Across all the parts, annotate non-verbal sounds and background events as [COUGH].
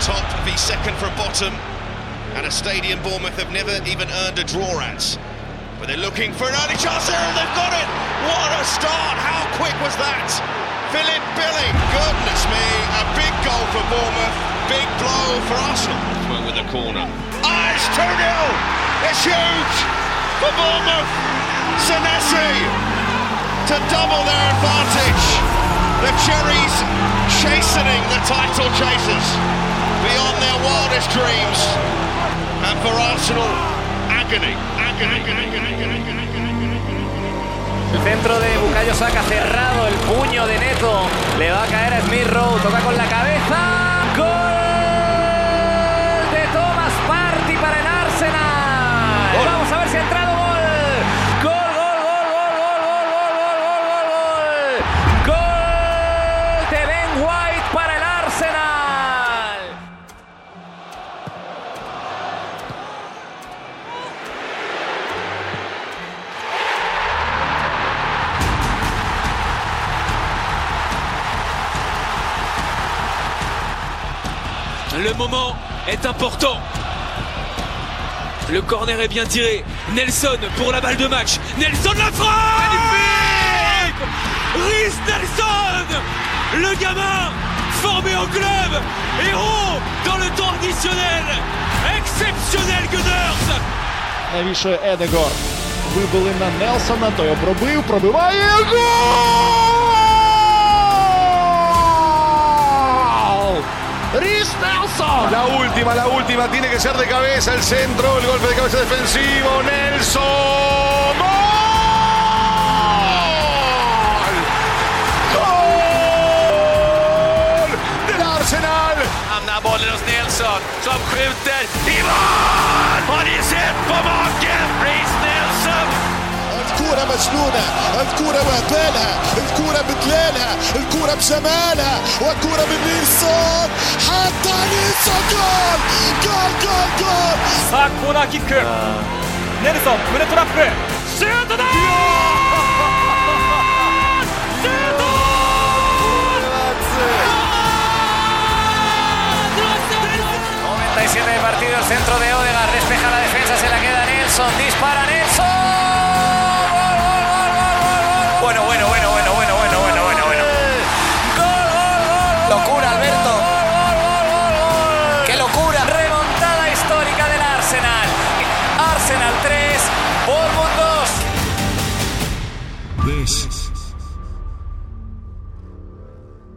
Top v second from bottom. and a stadium Bournemouth have never even earned a draw at. But they're looking for an early chance there, and they've got it. What a start! How quick was that? Philip Billing, goodness me, a big goal for Bournemouth, big blow for Arsenal. With a corner. Ah, it's 2 0! It's huge for Bournemouth. Senesi to double their advantage. The Cherries chastening the title chasers beyond their wildest dreams. And for Arsenal, agony, agony, agony, agony, El centro de Bukayo Saka cerrado, el puño de Neto. Le va a caer a Smith Rowe, toca con la cabeza. ¡Gol Le moment est important. Le corner est bien tiré. Nelson pour la balle de match. Nelson la frappe Magnifique Rhys Nelson Le gamin formé au club. Héros dans le temps additionnel. Exceptionnel Gunners Навішує Едегор. Вибили на Нелсона, той обробив, пробиває гол! La última, la última, tiene que ser de cabeza el centro, el golpe de cabeza defensivo, Nelson. ¡Gol! ¡Gol! Del Arsenal. Hos Nelson som skjuter i! Har ni sett på maken? الكرة مسنونة الكرة وهبالها الكرة بدلالها الكرة بجمالها والكرة من نيلسون حتى نيلسون جول جول جول جول 사 코너 키크 네르손 무네 트라프 슈트다 de partido, centro de Odegaard, despeja la defensa, se la queda Nelson, dispara Nelson.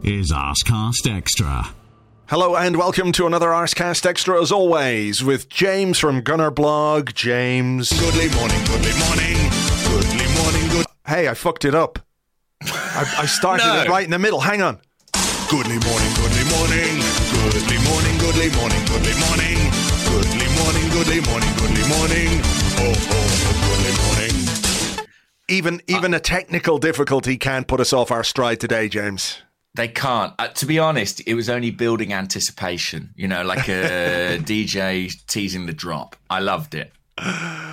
Is Arsecast Extra. Hello and welcome to another Arsecast Extra as always with James from Gunnerblog. James. Goodly morning, goodly morning, goodly morning, good. Hey, I fucked it up. I, I started No. it right in the middle. Hang on. Goodly morning, goodly morning, goodly morning, goodly morning, goodly morning, goodly morning, goodly morning, goodly morning, oh, oh, oh, goodly morning. Even even uh, a technical difficulty can't put us off our stride today, James. They can't. Uh, to be honest, it was only building anticipation. You know, like a [LAUGHS] DJ teasing the drop. I loved it. Uh,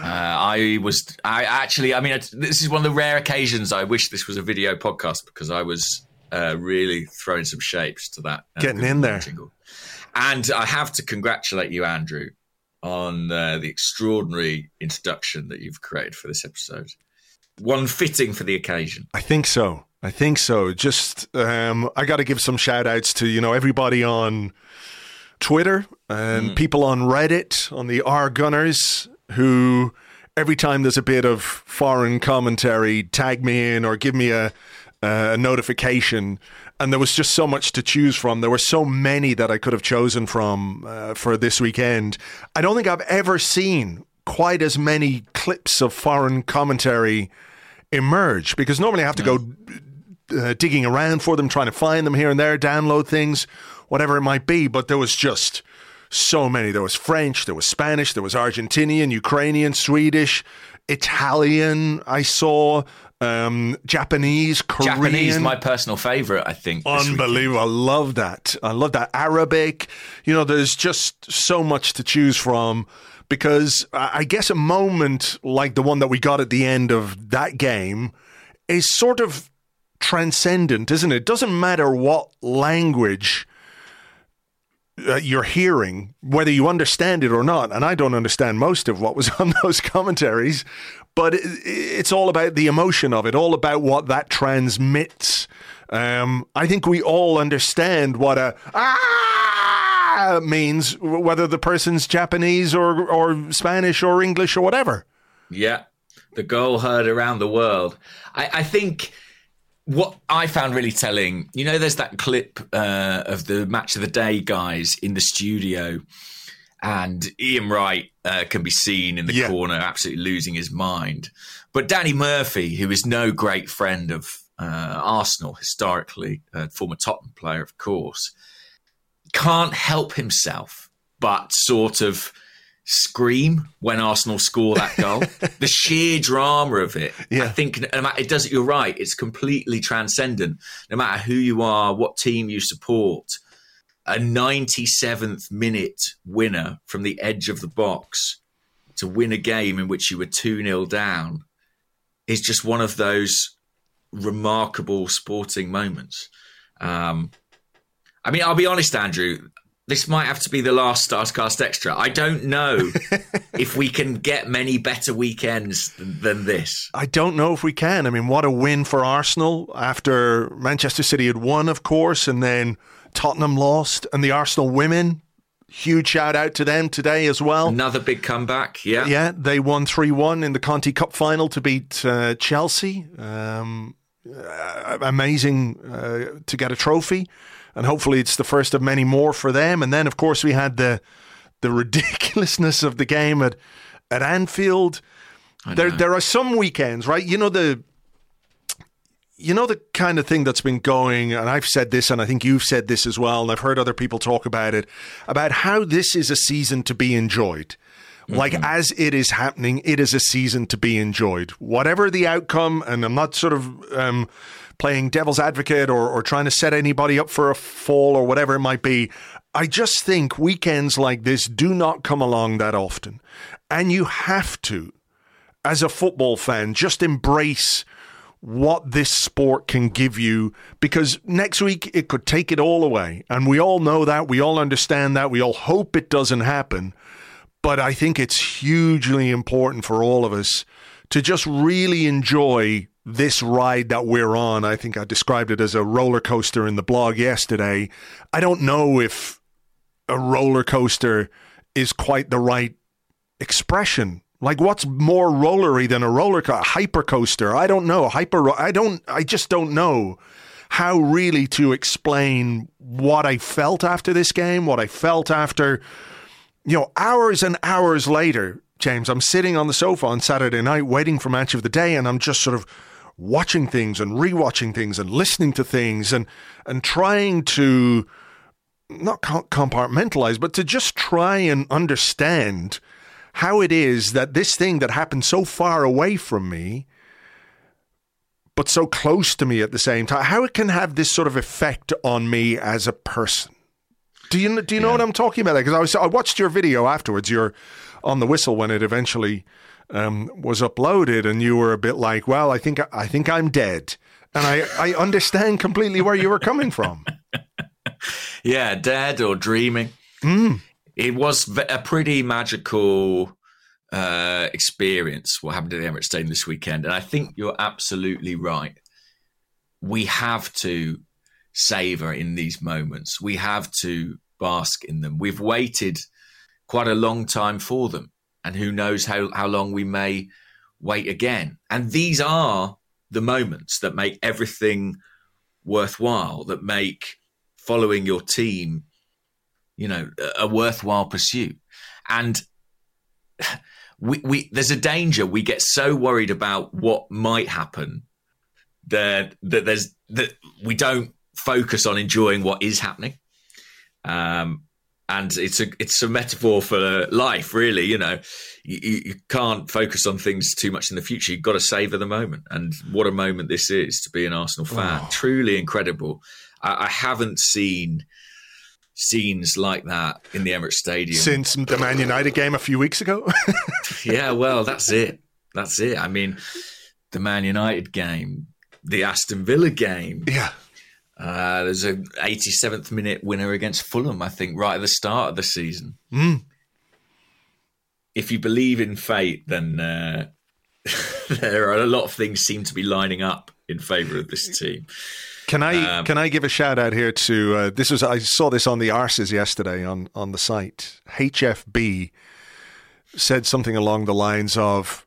I was. I actually. I mean, this is one of the rare occasions I wish this was a video podcast because I was uh, really throwing some shapes to that. uh, Getting in there. jingle. And I have to congratulate you, Andrew, on uh, the extraordinary introduction that you've created for this episode. One fitting for the occasion. I think so. I think so. Just um, I got to give some shout outs to you know everybody on Twitter and people on Reddit on the R Gunners who every time there's a bit of foreign commentary tag me in or give me a a notification. And there was just so much to choose from. There were so many that I could have chosen from uh, for this weekend. I don't think I've ever seen quite as many clips of foreign commentary emerge because normally I have to go uh, digging around for them, trying to find them here and there, download things, whatever it might be. But there was just so many. There was French, there was Spanish, there was Argentinian, Ukrainian, Swedish, Italian. I saw um, Japanese, Korean. Japanese, my personal favorite, I think. Unbelievable. I love that. I love that. Arabic. You know, there's just so much to choose from because I guess a moment like the one that we got at the end of that game is sort of transcendent, isn't it? Doesn't matter what language uh, you're hearing, whether you understand it or not. And I don't understand most of what was [LAUGHS] on those commentaries, but it, it's all about the emotion of it, all about what that transmits. Um, I think we all understand what a ah means, whether the person's Japanese or or Spanish or English or whatever. Yeah, the goal heard around the world. I, I think what I found really telling, you know, there's that clip uh, of the match of the day guys in the studio, and Ian Wright uh, can be seen in the yeah. corner, absolutely losing his mind. But Danny Murphy, who is no great friend of uh, Arsenal historically, a former Tottenham player, of course, can't help himself but sort of scream when Arsenal score that goal. [LAUGHS] the sheer drama of it. Yeah. I think no matter, it does. You're right. It's completely transcendent. No matter who you are, what team you support, a 97th minute winner from the edge of the box to win a game in which you were 2 0 down is just one of those remarkable sporting moments. Um, I mean, I'll be honest, Andrew this might have to be the last Arsecast Extra. I don't know [LAUGHS] if we can get many better weekends than, than, this. I don't know if we can. I mean, what a win for Arsenal after Manchester City had won, of course, and then Tottenham lost, and the Arsenal women. Huge shout out to them today as well. Another big comeback, yeah. Yeah, they won 3 1 in the Conti Cup final to beat uh, Chelsea. Um, uh, amazing uh, to get a trophy and hopefully it's the first of many more for them. And then, of course, we had the the [LAUGHS] ridiculousness of the game at at Anfield. There, there are some weekends, right? You know the you know the kind of thing that's been going, and I've said this, and I think you've said this as well, and I've heard other people talk about it, about how this is a season to be enjoyed. Like mm-hmm. as it is happening, it is a season to be enjoyed. Whatever the outcome, and I'm not sort of um, playing devil's advocate or, or trying to set anybody up for a fall or whatever it might be. I just think weekends like this do not come along that often. And you have to, as a football fan, just embrace what this sport can give you because next week it could take it all away. And we all know that. We all understand that. We all hope it doesn't happen. But I think it's hugely important for all of us to just really enjoy this ride that we're on. I think I described it as a roller coaster in the blog yesterday. I don't know if a roller coaster is quite the right expression. Like what's more rollery than a roller coaster? Hyper coaster. I don't know. Hyper I don't I just don't know how really to explain what I felt after this game, what I felt after you know, hours and hours later, James, I'm sitting on the sofa on Saturday night waiting for match of the day and I'm just sort of watching things and rewatching things and listening to things and and trying to not compartmentalize, but to just try and understand how it is that this thing that happened so far away from me, but so close to me at the same time, how it can have this sort of effect on me as a person. Do you do you know yeah. what I'm talking about? Because I was I watched your video afterwards. You're on the whistle when it eventually um, was uploaded, and you were a bit like, "Well, I think I think I'm dead," and I I understand completely where you were coming from. [LAUGHS] yeah, dead or dreaming. Mm. It was a pretty magical uh, experience what happened at the Emirates Stadium this weekend, and I think you're absolutely right. We have to savor in these moments. We have to bask in them. We've waited quite a long time for them and who knows how, how long we may wait again. And these are the moments that make everything worthwhile, that make following your team, you know, a worthwhile pursuit. And [SIGHS] we, we there's a danger we get so worried about what might happen that that there's that we don't focus on enjoying what is happening. Um, and it's a it's a metaphor for life, really. You know, you, you can't focus on things too much in the future. You've got to savor the moment, and what a moment this is to be an Arsenal fan. Oh. Truly incredible. I, I haven't seen scenes like that in the Emirates Stadium since the Man United game a few weeks ago. [LAUGHS] [LAUGHS] yeah, well, that's it. That's it. I mean, the Man United game, the Aston Villa game. Yeah. Uh, there's a 87th minute winner against Fulham, I think, right at the start of the season. Mm. If you believe in fate, then uh, [LAUGHS] there are a lot of things seem to be lining up in favour of this team. Can I um, can I give a shout out here to uh, this was I saw this on the arses yesterday on on the site. HFB said something along the lines of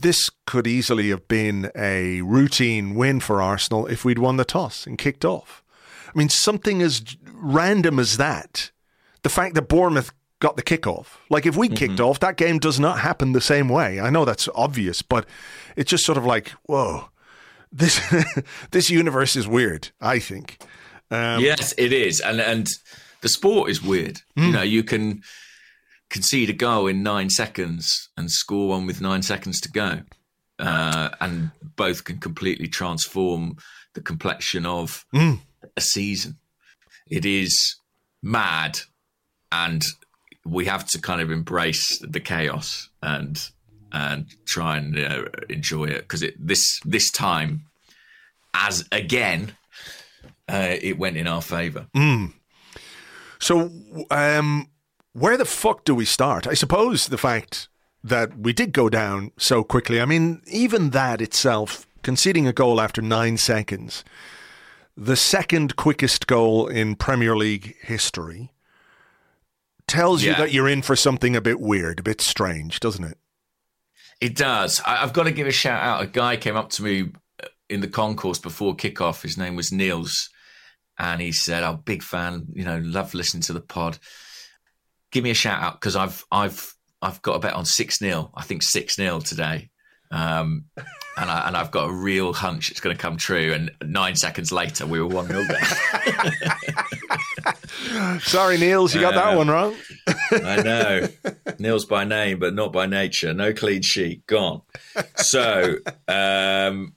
this could easily have been a routine win for Arsenal if we'd won the toss and kicked off. I mean, something as random as that. The fact that Bournemouth got the kickoff. Like, if we mm-hmm. kicked off, that game does not happen the same way. I know that's obvious, but it's just sort of like, whoa, this [LAUGHS] this universe is weird. I think. Um, yes, it is, and and the sport is weird. Mm. You hmm. know, you can concede a goal in nine seconds and score one with nine seconds to go. Uh, and both can completely transform the complexion of mm. a season. It is mad, and we have to kind of embrace the chaos and and try and uh, enjoy it because it this this time, as again, uh, it went in our favour. Mm. So, um, where the fuck do we start? I suppose the fact that we did go down so quickly. I mean, even that itself, conceding a goal after nine seconds, the second quickest goal in Premier League history, tells yeah. you that you're in for something a bit weird, a bit strange, doesn't it? It does. I, have got to give a shout out. A guy came up to me uh, in the concourse before kickoff. His name was Niels. And he said, I'm Oh, big fan, you know, love listening to the pod give me a shout out because I've I've I've got a bet on six 0 I think six 0 today, um, and I and I've got a real hunch it's going to come true. And nine seconds later, we were one 0 down. [LAUGHS] Sorry, Niels, you got uh, that one wrong. [LAUGHS] I know, Niels by name, but not by nature. No clean sheet, gone. So, um,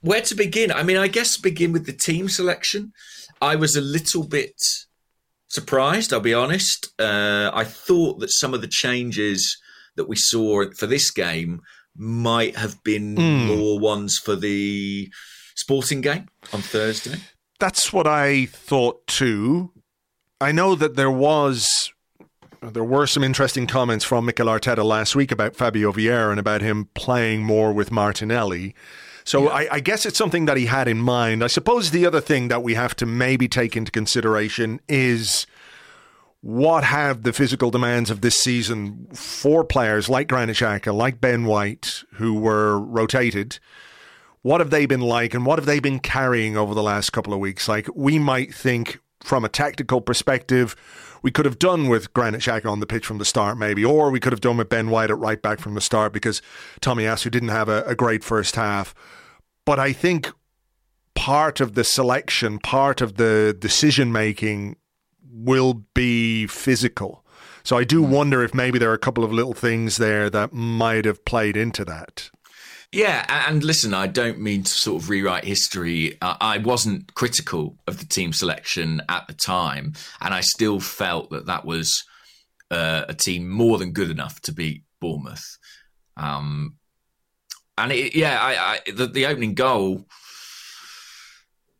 where to begin? I mean, I guess begin with the team selection. I was a little bit surprised, I'll be honest. Uh, I thought that some of the changes that we saw for this game might have been mm. more ones for the sporting game on Thursday. That's what I thought too. I know that there was there were some interesting comments from Mikel Arteta last week about Fabio Vieira and about him playing more with Martinelli. So yeah. I, I, guess it's something that he had in mind. I suppose the other thing that we have to maybe take into consideration is what have the physical demands of this season for players like Granit Xhaka, like Ben White, who were rotated, what have they been like and what have they been carrying over the last couple of weeks? Like, we might think from a tactical perspective, we could have done with Granit Xhaka on the pitch from the start, maybe, or we could have done with Ben White at right back from the start because Tomiyasu didn't have a, a great first half. But I think part of the selection, part of the decision making will be physical. So I do hmm. wonder if maybe there are a couple of little things there that might have played into that. Yeah, and listen, I don't mean to sort of rewrite history. Uh, I wasn't critical of the team selection at the time, and I still felt that that was uh, a team more than good enough to beat Bournemouth. Um, and it, yeah, I, I, the, the, opening goal,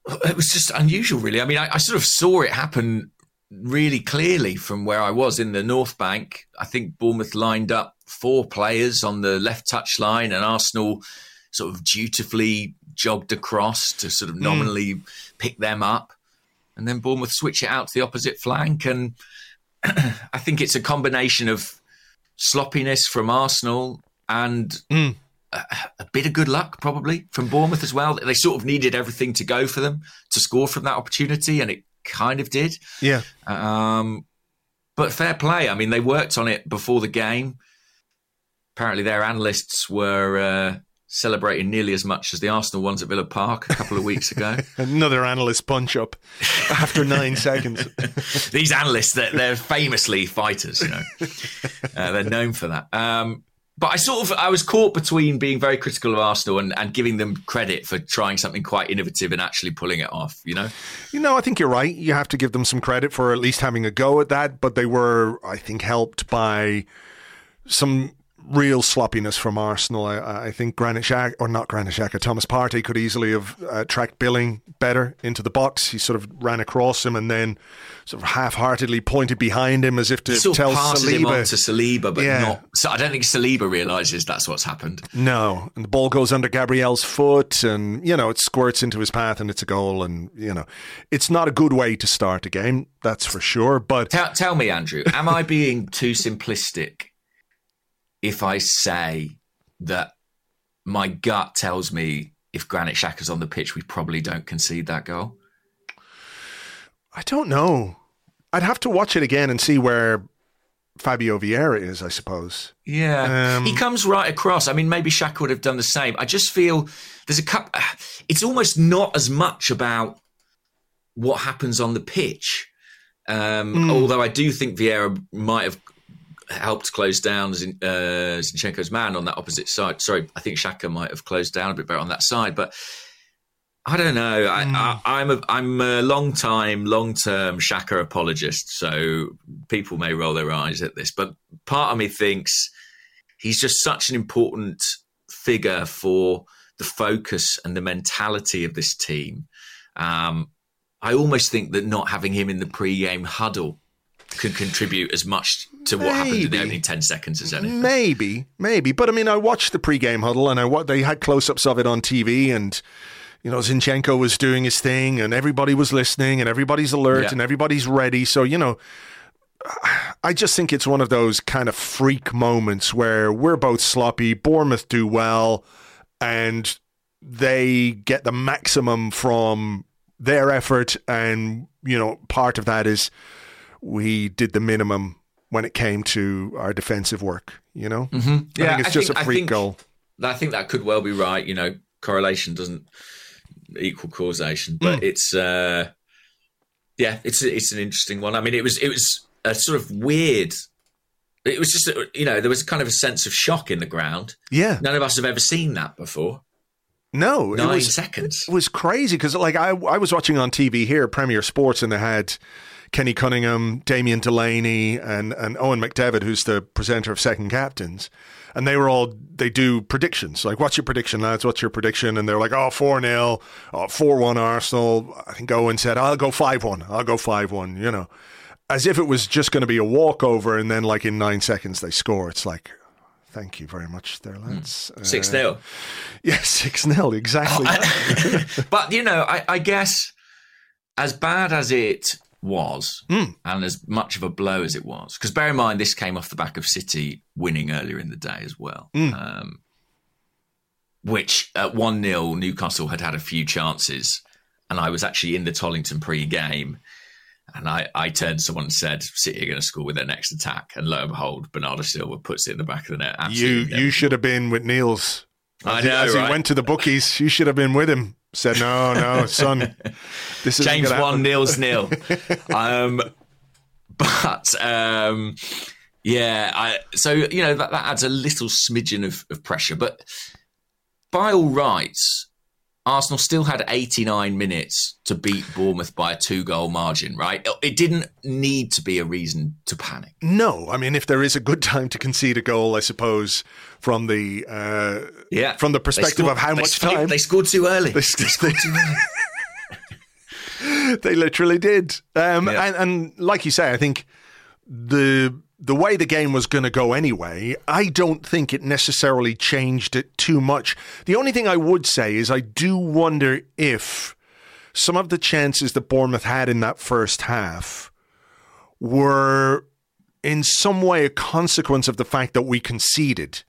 it was just unusual, really. I mean, I, I sort of saw it happen really clearly from where I was in the North Bank. I think Bournemouth lined up four players on the left touch line, and Arsenal sort of dutifully jogged across to sort of hmm. nominally mm. pick them up. And then Bournemouth switch it out to the opposite flank. And [CLEARS THROAT] I think it's a combination of sloppiness from Arsenal and mm. a, a, bit of good luck, probably, from Bournemouth as well. They sort of needed everything to go for them to score from that opportunity, and it kind of did. Yeah. Um, but fair play. I mean, they worked on it before the game. Apparently, their analysts were uh, celebrating nearly as much as the Arsenal ones at Villa Park a couple of weeks ago. [LAUGHS] Another analyst punch up [LAUGHS] after nine seconds. [LAUGHS] These analysts, they're, they're, famously fighters, you know. Uh, they're known for that. Um, but I sort of I was caught between being very critical of Arsenal and, and giving them credit for trying something quite innovative and actually pulling it off. You know, you know, I think you're right. You have to give them some credit for at least having a go at that. But they were, I think, helped by some real sloppiness from Arsenal. I, I think Granit Xhaka, or not Granit Xhaka, Thomas Partey could easily have uh, tracked Billing better into the box. He sort of ran across him and then sort of half-heartedly pointed behind him as if to tell Saliba. to Saliba, but Yeah. not. So I don't think Saliba realizes that's what's happened. No, and the ball goes under Gabriel's foot, and you know it squirts into his path, and it's a goal. And you know, it's not a good way to start a game, that's for sure. But Tell, tell me, Andrew, am I being too simplistic if I say that my gut tells me if Granit Xhaka's on the pitch, we probably don't concede that goal? I don't know. I'd have to watch it again and see where Fabio Vieira is. I suppose. Yeah, Um, he comes right across. I mean, maybe Xhaka would have done the same. I just feel there's a cup. [SIGHS] It's almost not as much about what happens on the pitch. Um, Although I do think Vieira might have helped close down Zin, uh, Zinchenko's man on that opposite side. Sorry, I think Xhaka might have closed down a bit better on that side, but. I don't know. I, I, I'm a I'm a long time, long term Xhaka apologist, so people may roll their eyes at this, but part of me thinks he's just such an important figure for the focus and the mentality of this team. Um, I almost think that not having him in the pre-game huddle could contribute as much to what happened in the Maybe. opening ten seconds as anything. Maybe, maybe. But I mean, I watched the pre-game huddle, and I wa- they had close-ups of it on TV, and you know, Zinchenko was doing his thing, and everybody was listening, and everybody's alert, Yeah. and everybody's ready. So you know, I just think it's one of those kind of freak moments where we're both sloppy. Bournemouth do well, and they get the maximum from their effort, and you know, part of that is we did the minimum when it came to our defensive work. You know, Mm-hmm. I think it's just a freak goal. I think that could well be right. You know, correlation doesn't equal causation, but Hmm. it's uh, yeah, it's it's an interesting one. I mean, it was it was a sort of weird. It was just you know there was kind of a sense of shock in the ground. Yeah, None of us have ever seen that before. no, it Nine was seconds. it was crazy because like I I was watching on TV here Premier Sports and they had Kenny Cunningham, Damien Delaney, and and Eoin McDevitt, who's the presenter of Second Captains. And they were all, they do predictions. Like, what's your prediction, lads? What's your prediction? And they're like, oh, 4 0, oh, 4 1 Arsenal. I think Owen said, I'll go 5 1. I'll go 5 1, you know. As if it was just going to be a walkover. And then, like, in nine seconds, they score. It's like, thank you very much there, lads. Six Uh, [LAUGHS] 0 Yeah, 6 0, exactly. [LAUGHS] But you know, I, I guess as bad as it was, Hmm. and as much of a blow as it was, because bear in mind this came off the back of City winning earlier in the day as well. Hmm. Um, which at 1 0, Newcastle had had a few chances. And I was actually in the Tollington pre game. And I, I turned to someone and said, City are going to score with their next attack. And lo and behold, Bernardo Silva puts it in the back of the net. you Absolutely you should have been with Niels. I As he- know, As he went to the bookies, you should have been with him. Said, no, no, son. This is James one, Niels nil. um, but um, yeah, I, so you know that, that adds a little smidgen of, of pressure. But by all rights, Arsenal still had 89 minutes to beat Bournemouth by a two-goal margin. Right? It didn't need to be a reason to panic. No, I mean, if there is a good time to concede a goal, I suppose from the uh, Yeah, from the perspective scored- of how much scored- time they scored too early. They scored too early. [LAUGHS] they literally did. Um, Yeah. and, and like you say, I think the the way the game was going to go anyway, I don't think it necessarily changed it too much. The only thing I would say is I do wonder if some of the chances that Bournemouth had in that first half were in some way a consequence of the fact that we conceded.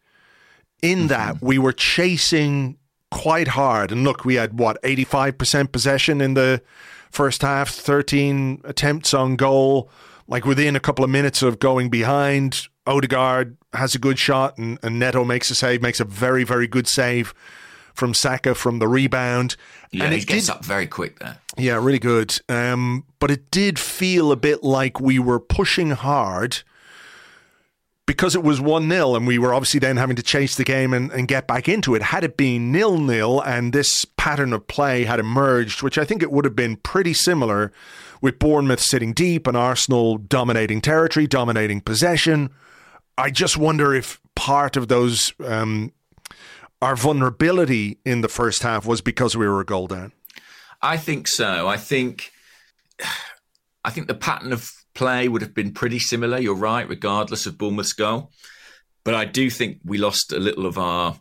In mm-hmm. that we were chasing quite hard. And look, we had what, 85% possession in the first half, 13 attempts on goal. Like within a couple of minutes of going behind, Odegaard has a good shot, and, and Neto makes a save, makes a very, very good save from Saka from the rebound. Yeah, and he it gets did, up very quick there. yeah, really good. Um, but it did feel a bit like we were pushing hard because it was 1 0, and we were obviously then having to chase the game and, and get back into it. Had it been nil nil and this pattern of play had emerged, which I think it would have been pretty similar with Bournemouth sitting deep and Arsenal dominating territory, dominating possession. I just wonder if part of those, um, our vulnerability in the first half was because we were a goal down. I think so. I think [SIGHS] I think the pattern of play would have been pretty similar. You're right, regardless of Bournemouth's goal. But I do think we lost a little of our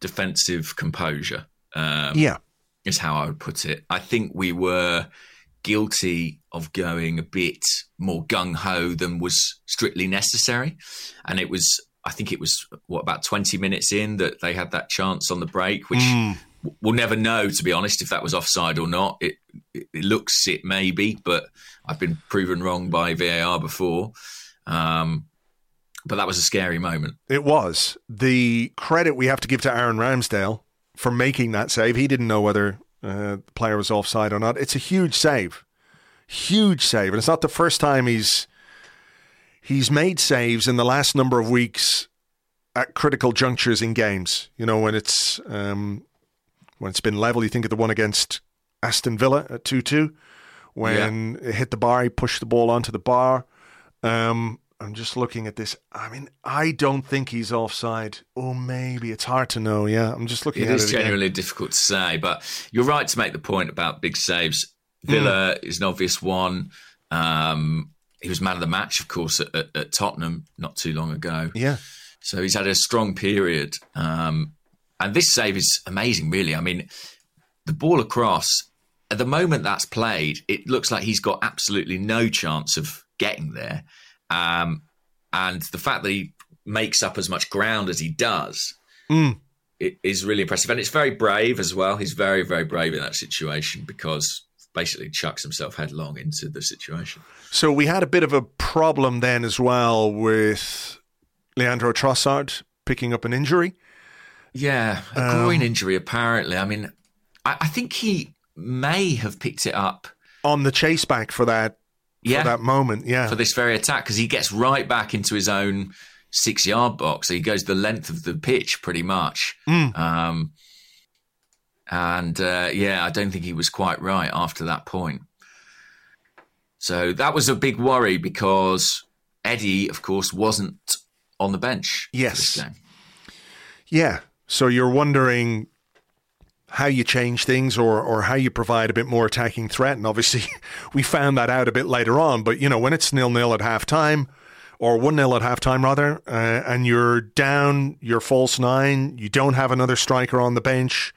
defensive composure. Um, Yeah. is how I would put it. I think we were guilty of going a bit more gung ho than was strictly necessary, and it was. I think it was what about twenty minutes in that they had that chance on the break, which we'll never know, to be honest, if that was offside or not. It, it, it looks it maybe, but I've been proven wrong by VAR before. Um, but that was a scary moment. It was. The credit we have to give to Aaron Ramsdale for making that save. He didn't know whether uh, the player was offside or not. It's a huge save. Huge save. And it's not the first time he's he's made saves in the last number of weeks at critical junctures in games. You know, when it's um, when it's been level, you think of the one against Aston Villa at 2 2, when it hit the bar, he pushed the ball onto the bar. Um, I'm just looking at this. I mean, I don't think he's offside. or maybe. It's hard to know. Yeah, I'm just looking It at is it. again. genuinely difficult to say, but you're right to make the point about big saves. Villa Mm. is an obvious one. Um, he was man of the match, of course, at, at, at Tottenham not too long ago. Yeah. So he's had a strong period. Um, and this save is amazing, really. I mean, the ball across, at the moment that's played, it looks like he's got absolutely no chance of getting there. Um, and the fact that he makes up as much ground as he does Mm. it is really impressive. And it's very brave as well. He's very, very brave in that situation because basically chucks himself headlong into the situation. So we had a bit of a problem then as well with Leandro Trossard picking up an injury. Yeah, a Um, groin injury, apparently. I mean, I, I think he may have picked it up on the chase back for that Yeah. for that moment. Yeah. for this very attack because he gets right back into his own six yard box. So he goes the length of the pitch pretty much. Mm. Um, and uh, yeah, I don't think he was quite right after that point. So that was a big worry because Eddie, of course, wasn't on the bench. Yes. Yeah. So you're wondering how you change things or or how you provide a bit more attacking threat. And obviously [LAUGHS] we found that out a bit later on. But you know, when it's nil nil at halftime or one 0 at halftime rather, uh, and you're down your false nine, you don't have another striker on the bench,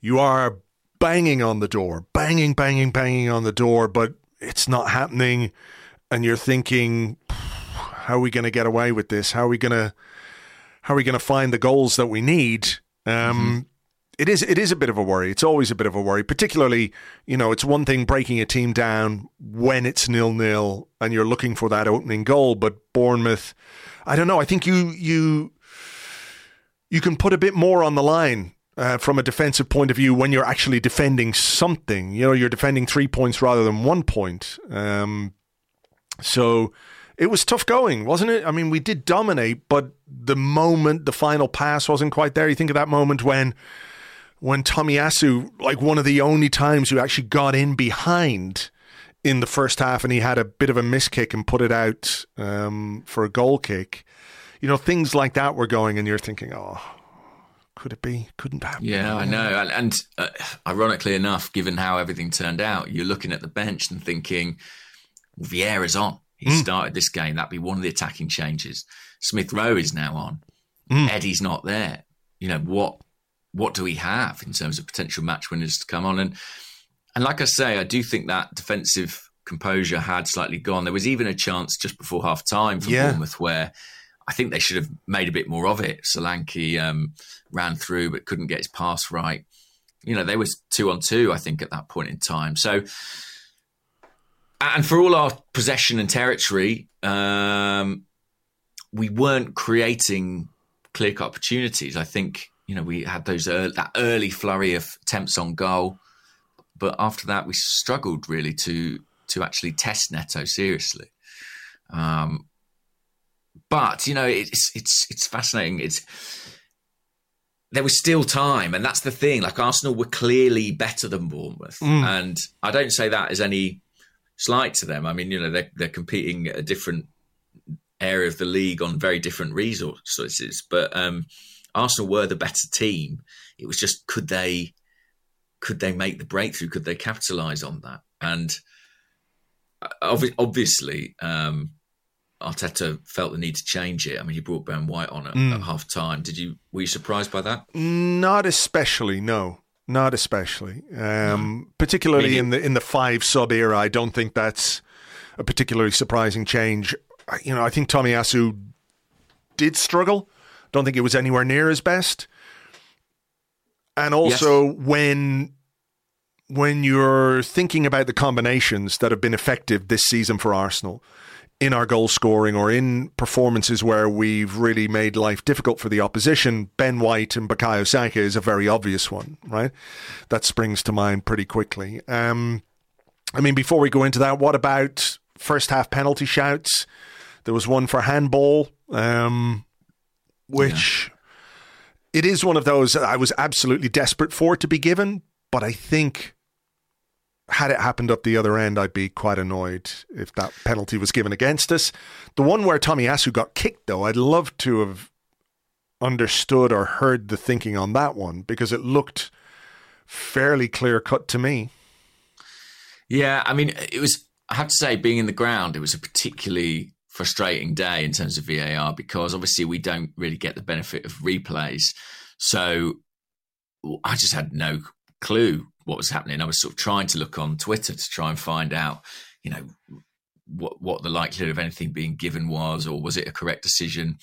you are banging on the door, banging, banging, banging on the door, but it's not happening. And you're thinking, how are we going to get away with this? How are we going to how are we going to find the goals that we need? Um, it is it is a bit of a worry. It's always a bit of a worry, particularly you know it's one thing breaking a team down when it's nil nil and you're looking for that opening goal, but Bournemouth, I don't know. I think you you you can put a bit more on the line. Uh, from a defensive point of view, when you're actually defending something, you know, you're defending three points rather than one point. Um, so it was tough going, wasn't it? I mean, we did dominate, but the moment the final pass wasn't quite there. You think of that moment when when Tomiyasu, like one of the only times who actually got in behind in the first half, and he had a bit of a miss kick and put it out um, for a goal kick. You know, things like that were going, and you're thinking, oh, could it be? Couldn't happen. Yeah, I know. And, and uh, ironically enough, given how everything turned out, you're looking at the bench and thinking, Vieira's on. He started this game. That'd be one of the attacking changes. Smith Rowe is now on. Eddie's not there. You know what? What do we have in terms of potential match winners to come on? And and like I say, I do think that defensive composure had slightly gone. There was even a chance just before half time for Yeah. Bournemouth where I think they should have made a bit more of it. Solanke um, ran through but couldn't get his pass right. You know, they was two on two, I think, at that point in time. So, and for all our possession and territory, um, we weren't creating clear cut opportunities. I think you know we had those early, that early flurry of attempts on goal, but after that we struggled really to to actually test Neto seriously. Um, but you know it's it's it's fascinating. It's there was still time, and that's the thing. Like Arsenal were clearly better than Bournemouth, Mm. and I don't say that as any slight to them. I mean, you know, they're they're competing at a different area of the league on very different resources, but um, Arsenal were the better team. It was just could they could they make the breakthrough? Could they capitalise on that? And uh, obviously, um, Arteta felt the need to change it. I mean, he brought Ben White on at, Mm. at half time. Did you were you surprised by that? Not especially, no. Not especially. Um, Particularly Maybe- in the in the five sub era, I don't think that's a particularly surprising change. You know, I think Tomiyasu did struggle. Don't think it was anywhere near his best. And also when when you're thinking about the combinations that have been effective this season for Arsenal in our goal scoring or in performances where we've really made life difficult for the opposition, Ben White and Bukayo Saka is a very obvious one, right? That springs to mind pretty quickly. Um, I mean, before we go into that, what about first half penalty shouts? There was one for handball, um, which it is one of those I was absolutely desperate for to be given, but I think had it happened up the other end, I'd be quite annoyed if that penalty was given against us. The one where Tomiyasu got kicked, though, I'd love to have understood or heard the thinking on that one because it looked fairly clear cut to me. Yeah, I mean, it was. I have to say, being in the ground, it was a particularly frustrating day in terms of VAR because obviously we don't really get the benefit of replays. So I just had no clue what was happening. I was sort of trying to look on Twitter to try and find out, you know, what what the likelihood of anything being given was, or was it a correct decision?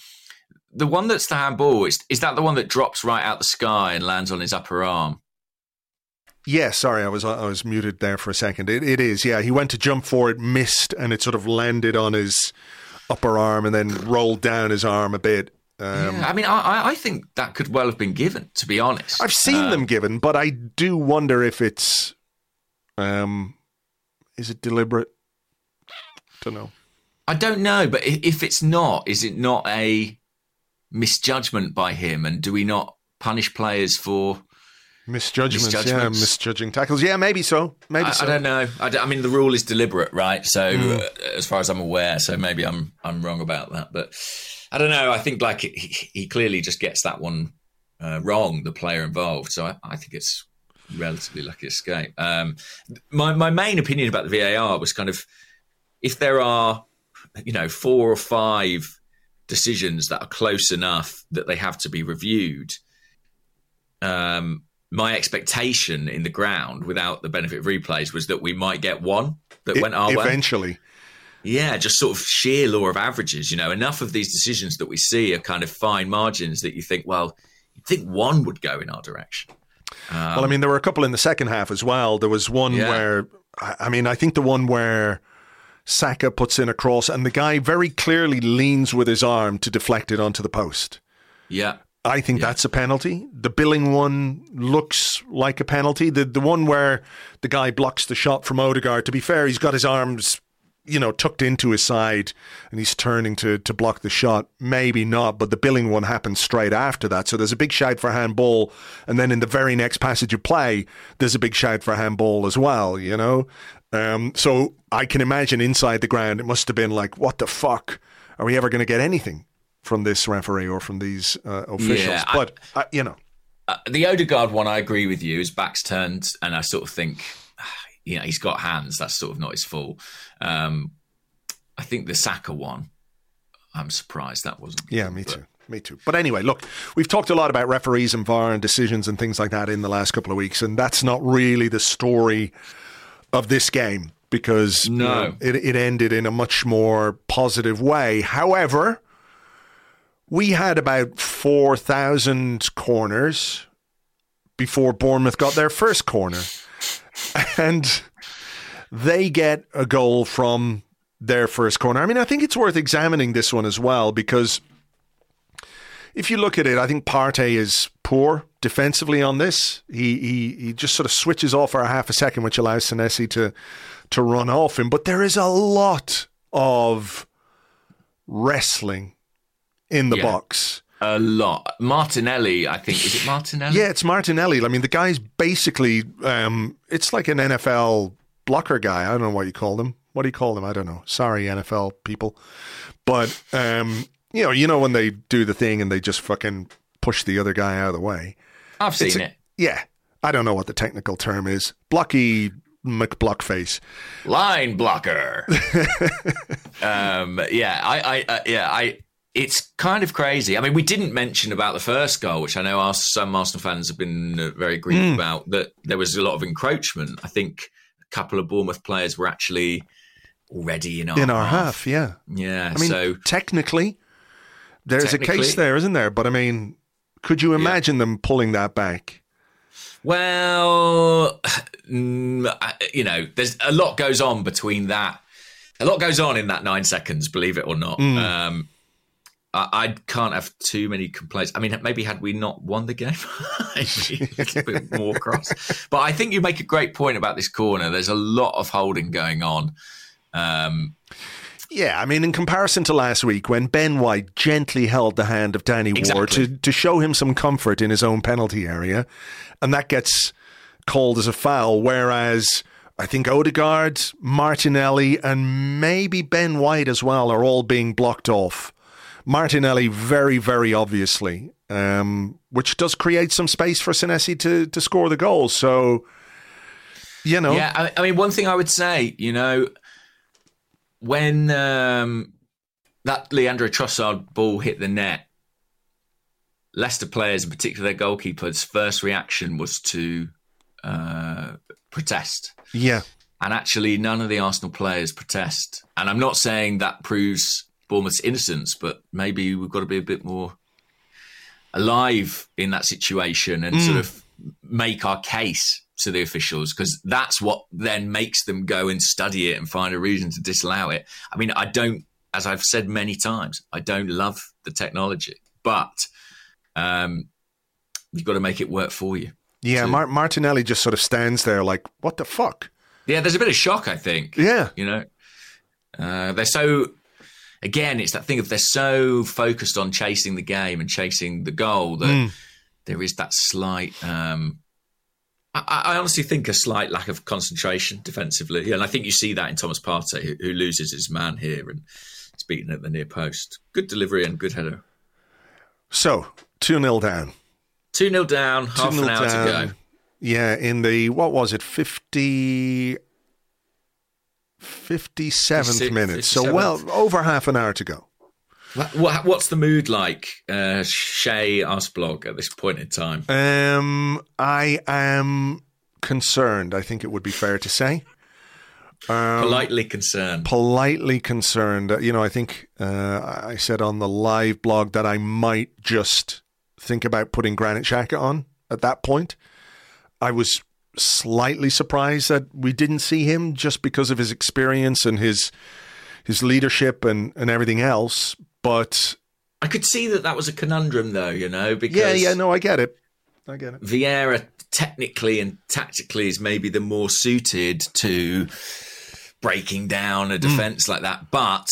The one that's the handball is is that the one that drops right out the sky and lands on his upper arm? Yeah, sorry, I was I was muted there for a second. It, it is, yeah. He went to jump for it, missed, and it sort of landed on his upper arm and then rolled down his arm a bit. Um, yeah, I mean, I, I- think that could well have been given. To be honest, I've seen Uh, them given, but I do wonder if it's, um, is it deliberate? Don't know. I don't know, but if it's not, is it not a misjudgment by him? And do we not punish players for? Misjudgments, yeah, misjudging tackles. Yeah, maybe so. Maybe I, so. I don't know. I, don't- I mean, the rule is deliberate, right? So, Mm. uh, as far as I'm aware, so maybe I'm I'm wrong about that, but I don't know. I think like he, he clearly just gets that one uh, wrong, the player involved. So I, I think it's relatively lucky escape. Um, my my main opinion about the VAR was kind of if there are you know four or five decisions that are close enough that they have to be reviewed. Um, my expectation in the ground, without the benefit of replays, was that we might get one that E- went our way. Eventually. Yeah, just sort of sheer law of averages. You know, enough of these decisions that we see are kind of fine margins that you think, well, you'd think one would go in our direction. Um, well, I mean, there were a couple in the second half as well. There was one Yeah. where, I mean, I think the one where Saka puts in a cross and the guy very clearly leans with his arm to deflect it onto the post. yeah, I think that's a penalty. The Billing one looks like a penalty. The the one where the guy blocks the shot from Odegaard. To be fair, he's got his arms, you know, tucked into his side, and he's turning to to block the shot. Maybe not, but the Billing one happens straight after that. So there's a big shout for handball, and then in the very next passage of play, there's a big shout for handball as well. You know, um, so I can imagine inside the ground, it must have been like, what the fuck? Are we ever going to get anything? From this referee or from these uh, officials, Yeah, I- but uh, you know, Uh, the Odegaard one, I agree with you. His back's turned, and I sort of think, [SIGHS] you know, he's got hands. That's sort of not his fault. Um, I think the Saka one, I'm surprised that wasn't. Yeah, me too. Me too. But anyway, look, we've talked a lot about referees and VAR and decisions and things like that in the last couple of weeks, and that's not really the story of this game because you No. know, it, it ended in a much more positive way. However, we had about 4,000 corners before Bournemouth got their first corner. And they get a goal from their first corner. I mean, I think it's worth examining this one as well because if you look at it, I think Partey is poor defensively on this. He he he just sort of switches off for a half a second, which allows Senesi to to run off him. But there is a lot of wrestling in the Yeah. box. A lot. Martinelli, I think. Is it Martinelli? [LAUGHS] Yeah, it's Martinelli. I mean, the guy's basically um, it's like an NFL blocker guy. I don't know what you call them. What do you call them? I don't know. Sorry, NFL people. But um, you know, you know when they do the thing and they just fucking push the other guy out of the way. I've seen It's a- it. Yeah, I don't know what the technical term is. Blocky McBlockface. Line blocker. [LAUGHS] um, yeah, I, I, uh, yeah, I. It's kind of crazy. I mean, we didn't mention about the first goal, which I know our, some Arsenal fans have been uh, very grieved about. That there was a lot of encroachment. I think a couple of Bournemouth players were actually already in our in our half. Yeah, Yeah, I mean, so technically, there's a case there, isn't there? But I mean, could you imagine them pulling that back? Well, mm, you know, there's a lot goes on between that. A lot goes on in that nine seconds, believe it or not. Um, I, I can't have too many complaints. I mean, maybe had we not won the game, [LAUGHS] a bit more cross. But I think you make a great point about this corner. There's a lot of holding going on. Um, Yeah, I mean, in comparison to last week, when Ben White gently held the hand of Danny Ward to, to show him some comfort in his own penalty area, and that gets called as a foul, whereas I think Odegaard, Martinelli, and maybe Ben White as well are all being blocked off. Martinelli, very, very obviously, um, which does create some space for Senesi to, to score the goal. So, you know, Yeah, I, I mean, one thing I would say, you know, when um, that Leandro Trossard ball hit the net, Leicester players, in particular their goalkeeper's first reaction was to uh, protest. yeah, And actually, none of the Arsenal players protest. And I'm not saying that proves Bournemouth's innocence, but maybe we've got to be a bit more alive in that situation and sort of make our case to the officials because that's what then makes them go and study it and find a reason to disallow it. I mean, I don't, as I've said many times, I don't love the technology, but um, you've got to make it work for you. yeah. So- Mar- Martinelli just sort of stands there like, what the fuck? Yeah, there's a bit of shock, I think. Yeah. You know, uh, they're so, again, it's that thing of they're so focused on chasing the game and chasing the goal that there is that slight, um, I, I honestly think a slight lack of concentration defensively. And I think you see that in Thomas Partey, who, who loses his man here and is beaten at the near post. Good delivery and good header. So, 2 0 down. 2 0 down, half an 2-0 hour to go. Yeah, in the, what was it, 50, 57th 56th, minute. So, well, over half an hour to go. What, what, what's the mood like, uh, Shay Arseblog, at this point in time? Um, I am concerned, I think it would be fair to say. Um, Politely concerned. politely concerned. You know, I think uh, I said on the live blog that I might just think about putting Granit Xhaka on at that point. I was slightly surprised that we didn't see him just because of his experience and his his leadership and, and everything else. But I could see that that was a conundrum, though, you know, because yeah, yeah, no, I get it. I get it. Vieira technically and tactically is maybe the more suited to breaking down a defense like that, but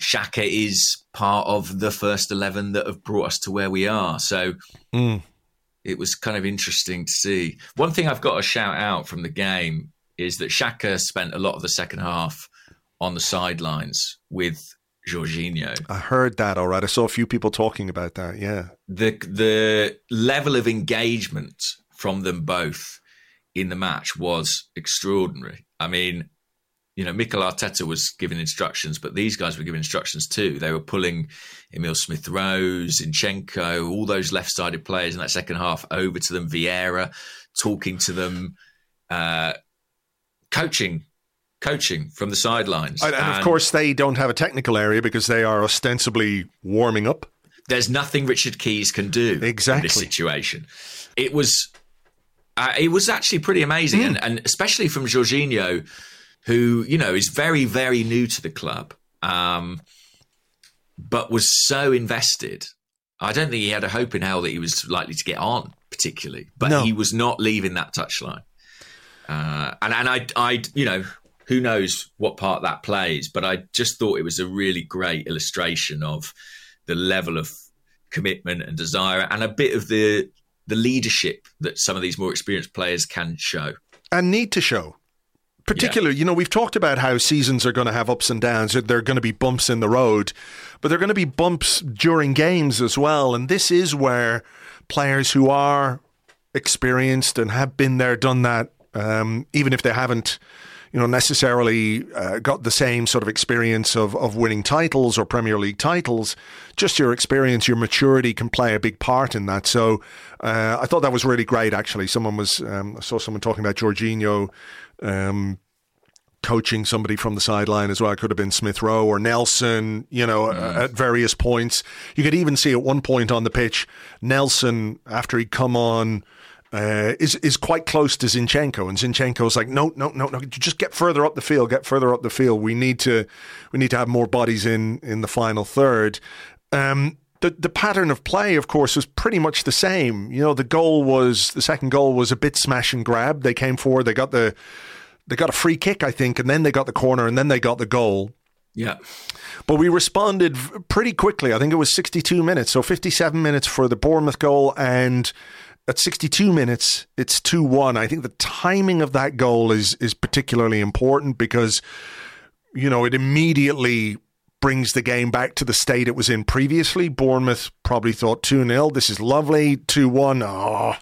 Xhaka is part of the first eleven that have brought us to where we are. So Mm. It was kind of interesting to see. One thing I've got to shout out from the game is that Xhaka spent a lot of the second half on the sidelines with Jorginho. I heard that all right. I saw a few people talking about that. Yeah. the the level of engagement from them both in the match was extraordinary. I mean, you know, Mikel Arteta was giving instructions, but these guys were giving instructions too. They were pulling Emil Smith Rowe, Zinchenko, all those left sided players in that second half over to them, Vieira, talking to them, uh, coaching, coaching from the sidelines. And, and of course, they don't have a technical area because they are ostensibly warming up. there's nothing Richard Keys can do Exactly. in this situation. It was uh, it was actually pretty amazing, Hmm. and, and especially from Jorginho, who you know is very very new to the club, um, but was so invested. I don't think he had a hope in hell that he was likely to get on particularly, but No. he was not leaving that touchline. Uh, and and I I you know who knows what part that plays, but I just thought it was a really great illustration of the level of commitment and desire, and a bit of the the leadership that some of these more experienced players can show. and need to show. Particularly, you know, we've talked about how seasons are going to have ups and downs. There are going to be bumps in the road, but there are going to be bumps during games as well. And this is where players who are experienced and have been there, done that, um, even if they haven't, you know, necessarily uh, got the same sort of experience of, of winning titles or Premier League titles, just your experience, your maturity can play a big part in that. So uh, I thought that was really great, actually. Someone was, um, I saw someone talking about Jorginho. Um, coaching somebody from the sideline as well. It could have been Smith Rowe or Nelson, you know, uh, at various points. You could even see at one point on the pitch, Nelson, after he'd come on, uh, is is quite close to Zinchenko, and Zinchenko's like, no, no, no, no, just get further up the field, get further up the field. We need to, we need to have more bodies in in the final third. Um, the the pattern of play, of course, was pretty much the same. You know, the goal was the second goal was a bit smash and grab. They came forward, they got the they got a free kick, I think, and then they got the corner, and then they got the goal. Yeah. But we responded pretty quickly. I think it was 62 minutes, so 57 minutes for the Bournemouth goal, and at 62 minutes, it's 2 1. I think the timing of that goal is is particularly important because, you know, it immediately brings the game back to the state it was in previously. Bournemouth probably thought 2 0. This is lovely. 2 1. Oh,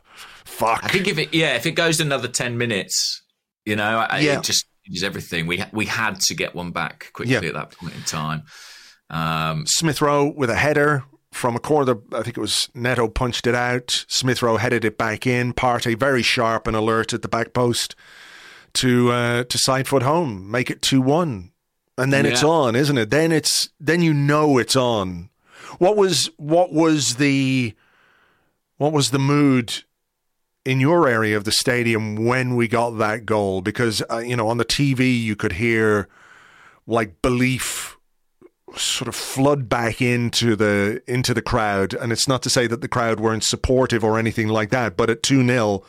fuck. I think if it yeah if it goes another ten minutes, you know, I, Yeah. it just changes everything. We we had to get one back quickly Yeah. at that point in time. Um, Smith Rowe with a header from a corner. I think it was Neto punched it out. Smith Rowe headed it back in. Partey very sharp and alert at the back post to uh, to side foot home, make it two one, and then it's on, isn't it? Then it's then you know it's on. What was what was the what was the mood in your area of the stadium when we got that goal? Because uh, you know on the TV you could hear like belief sort of flood back into the into the crowd and it's not to say that the crowd weren't supportive or anything like that but at 2-0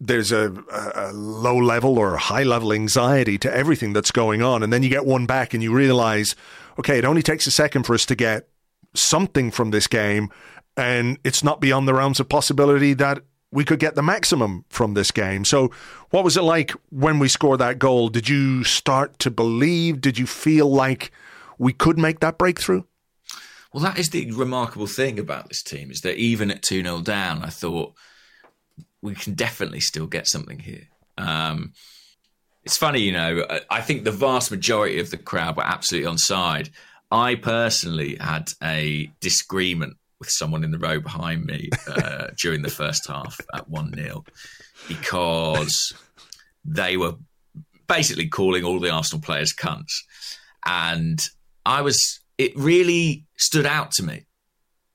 there's a, a, low level or high level anxiety to everything that's going on and then you get one back and you realize okay it only takes a second for us to get something from this game and it's not beyond the realms of possibility that we could get the maximum from this game. So, what was it like when we scored that goal? Did you start to believe? Did you feel like we could make that breakthrough? well, that is the remarkable thing about this team is that even at two 0 down, I thought we can definitely still get something here. Um, it's funny, you know. I- think the vast majority of the crowd were absolutely on side. I personally had a disagreement with someone in the row behind me uh, [LAUGHS] during the first half at 1 0 because they were basically calling all the Arsenal players cunts. And I was, it really stood out to me.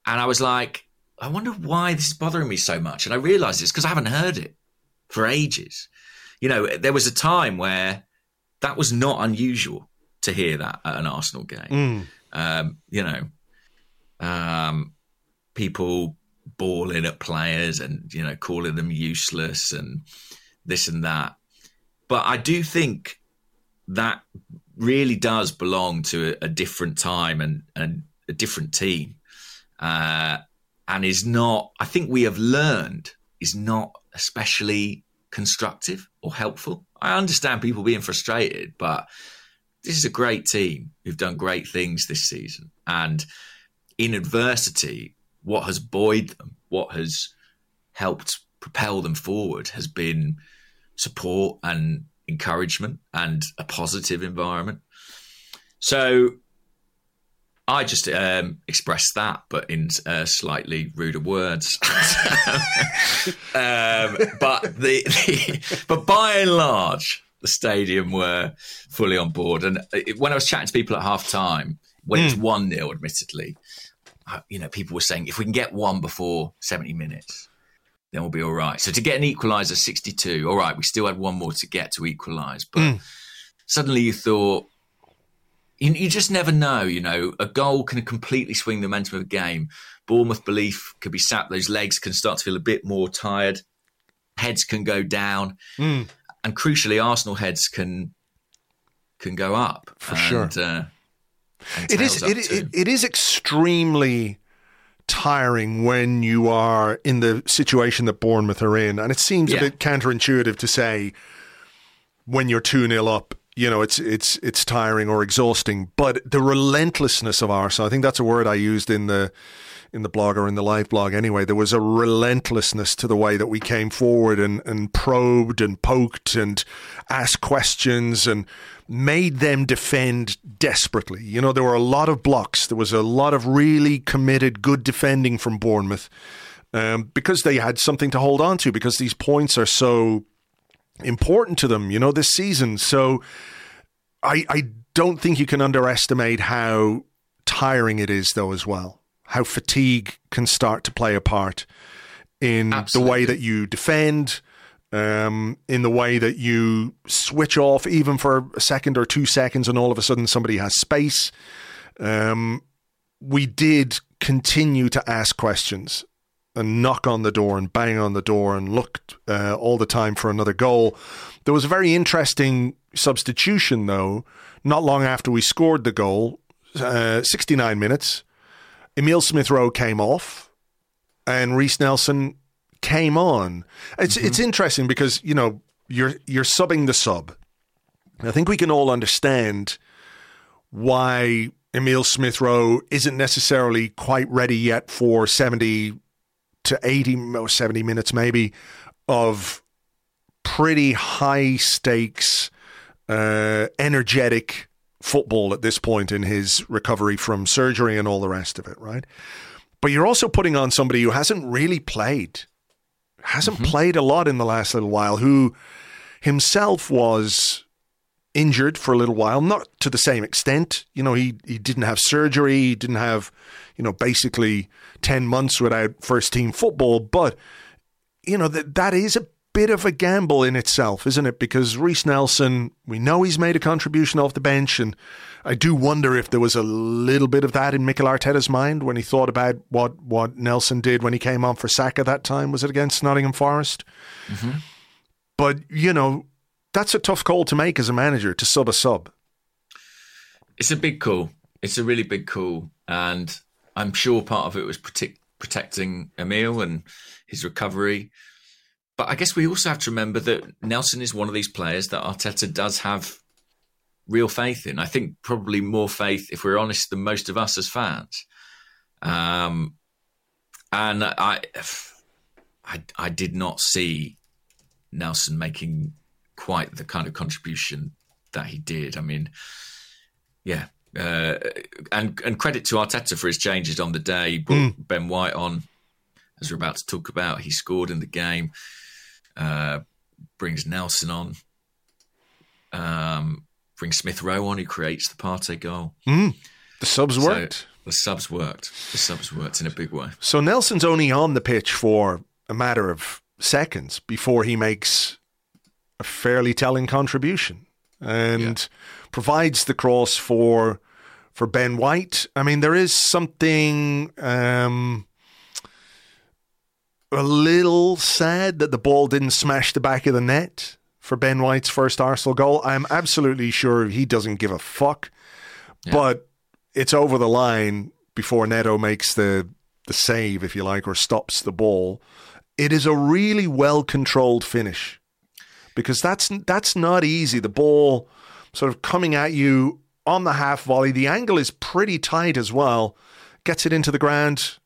And I was like, I wonder why this is bothering me so much. And I realized it's because I haven't heard it for ages. You know, there was a time where that was not unusual to hear that at an Arsenal game. Um, you know, um, people bawling at players and you know calling them useless and this and that. But I do think that really does belong to a, a different time and, and a different team, uh, and is not. I think we have learned is not especially constructive or helpful. I understand people being frustrated, but this is a great team who've done great things this season. And in adversity, what has buoyed them, what has helped propel them forward has been support and encouragement and a positive environment. So I just um, expressed that, but in uh, slightly ruder words. [LAUGHS] um, but the, the but by and large, the stadium were fully on board. And it, when I was chatting to people at half time, when it was one 0 admittedly, uh, you know, people were saying if we can get one before seventy minutes, then we'll be all right. So to get an equaliser sixty two, all right, we still had one more to get to equalise, but. suddenly you thought, you, you just never know. You know, a goal can completely swing the momentum of a game. Bournemouth belief could be sapped. Those legs can start to feel a bit more tired. Heads can go down, Mm. and crucially, Arsenal heads can can go up For and, sure. Uh, It is it, too. it, it is extremely tiring when you are in the situation that Bournemouth are in, and it seems a bit counterintuitive to say when you're two 0 up, you know, it's it's it's tiring or exhausting. But the relentlessness of Arsenal, I think that's a word I used in the in the blog or in the live blog anyway. There was a relentlessness to the way that we came forward and, and probed and poked and asked questions and made them defend desperately. You know, there were a lot of blocks. There was a lot of really committed, good defending from Bournemouth um, because they had something to hold on to because these points are so important to them, you know, this season. So I, I don't think you can underestimate how tiring it is, though, as well. How fatigue can start to play a part in the way that you defend, um, in the way that you switch off, even for a second or two seconds, and all of a sudden somebody has space. Um, we did continue to ask questions and knock on the door and bang on the door and looked uh, all the time for another goal. There was a very interesting substitution, though, not long after we scored the goal, uh, 69 minutes. Emil Smith Rowe came off and Reiss Nelson came on. It's it's interesting because, you know, you're you're subbing the sub. I think we can all understand why Emil Smith Rowe isn't necessarily quite ready yet for 70 to 80 or 70 minutes maybe of pretty high stakes uh, energetic football at this point in his recovery from surgery and all the rest of it right? But you're also putting on somebody who hasn't really played hasn't played a lot in the last little while who himself was injured for a little while, not to the same extent. You know, he, he didn't have surgery, he didn't have, you know, basically 10 months without first team football, but, you know, that that is a bit of a gamble in itself, isn't it? Because Reiss Nelson, we know he's made a contribution off the bench, and I do wonder if there was a little bit of that in Mikel Arteta's mind when he thought about what, what Nelson did when he came on for Saka that time. Was it against Nottingham Forest? Mm-hmm. But, you know, that's a tough call to make as a manager to sub a sub. It's a big call. It's a really big call, and I'm sure part of it was protect, protecting Emil and his recovery. But I guess we also have to remember that Nelson is one of these players that Arteta does have real faith in. I think probably more faith, if we're honest, than most of us as fans. Um, and I, I, I did not see Nelson making quite the kind of contribution that he did. I mean, yeah, uh, and and credit to Arteta for his changes on the day. He brought Ben White on, as we're about to talk about. He scored in the game. Uh, brings Nelson on. Um, brings Smith Rowe on, who creates the Partey goal. The subs So worked. the subs worked. The subs worked in a big way. So Nelson's only on the pitch for a matter of seconds before he makes a fairly telling contribution and provides the cross for for Ben White. I mean, there is something um, a little sad that the ball didn't smash the back of the net for Ben White's first Arsenal goal. I'm absolutely sure he doesn't give a fuck, but it's over the line before Neto makes the the save, if you like, or stops the ball. It is a really well controlled finish because that's that's not easy. The ball sort of coming at you on the half volley. The angle is pretty tight as well. Gets it into the ground,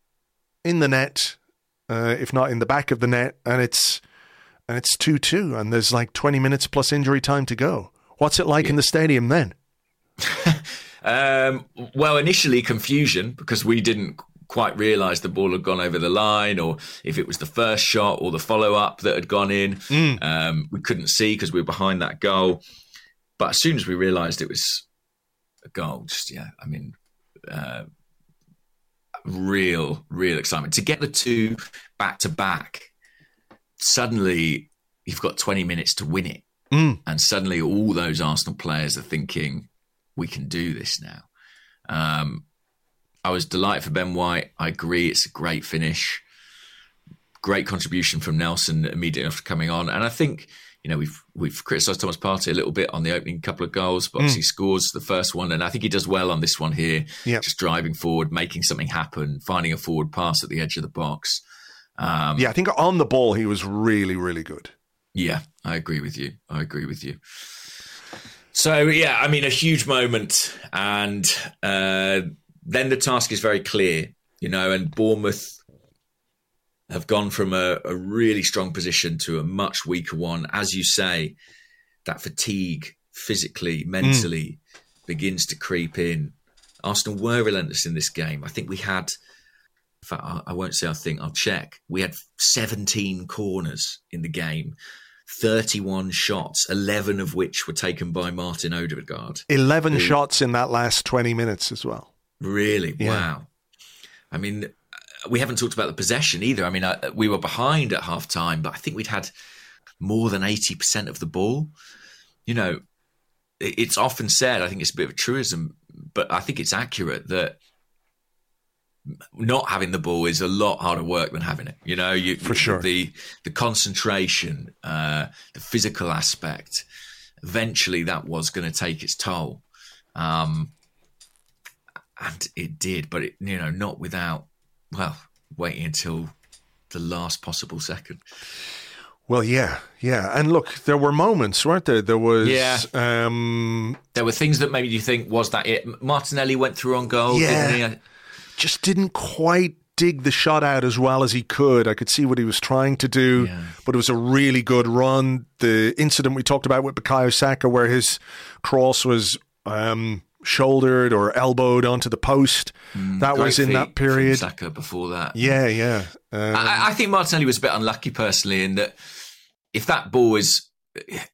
in the net, uh, if not in the back of the net, and it's and it's two two, and there's like twenty minutes plus injury time to go. What's it like in the stadium then? [LAUGHS] Um, well, initially confusion because we didn't quite realise the ball had gone over the line, or if it was the first shot or the follow up that had gone in. Um, we couldn't see because we were behind that goal. But as soon as we realised it was a goal, just yeah, I mean, uh, real, real excitement to get the two back to back. Suddenly, you've got twenty minutes to win it. Mm. And suddenly all those Arsenal players are thinking, we can do this now. Um, I was delighted for Ben White. I agree, it's a great finish. Great contribution from Nelson immediately after coming on. And I think, you know, we've we've criticised Thomas Partey a little bit on the opening couple of goals, but he scores the first one. And I think he does well on this one here. Yep. Just driving forward, making something happen, finding a forward pass at the edge of the box. Um, Yeah, I think on the ball he was really, really good. Yeah, I agree with you. I agree with you. So yeah, I mean, a huge moment, and uh, then the task is very clear, you know. And Bournemouth have gone from a, a really strong position to a much weaker one, as you say. That fatigue, physically, mm. mentally, begins to creep in. Arsenal were relentless in this game. I think we had. In fact, I, I won't say I think. I'll check. We had 17 corners in the game. 31 shots, 11 of which were taken by Martin Odegaard. 11 Who- shots in that last 20 minutes as well. Really? Yeah. Wow. I mean, uh, we haven't talked about the possession either. I mean, uh, we were behind at half time, but I think we'd had more than 80% of the ball. You know, it- it's often said, I think it's a bit of a truism, but I think it's accurate that not having the ball is a lot harder work than having it. You know, you, For sure. The the concentration, uh, the physical aspect. Eventually, that was going to take its toll, um, and it did. But it, you know, not without well waiting until the last possible second. Well, yeah, yeah. And look, there were moments, weren't there? There was Yeah. um There were things that made you think, was that it? Martinelli went through on goal, Yeah. didn't he? just didn't quite dig the shot out as well as he could. I could see what he was trying to do, Yeah. but it was a really good run. The incident we talked about with Bukayo Saka, where his cross was um, shouldered or elbowed onto the post, that Great was in that period. Saka before that. Yeah, yeah. Um, I, I think Martinelli was a bit unlucky personally in that if that ball is,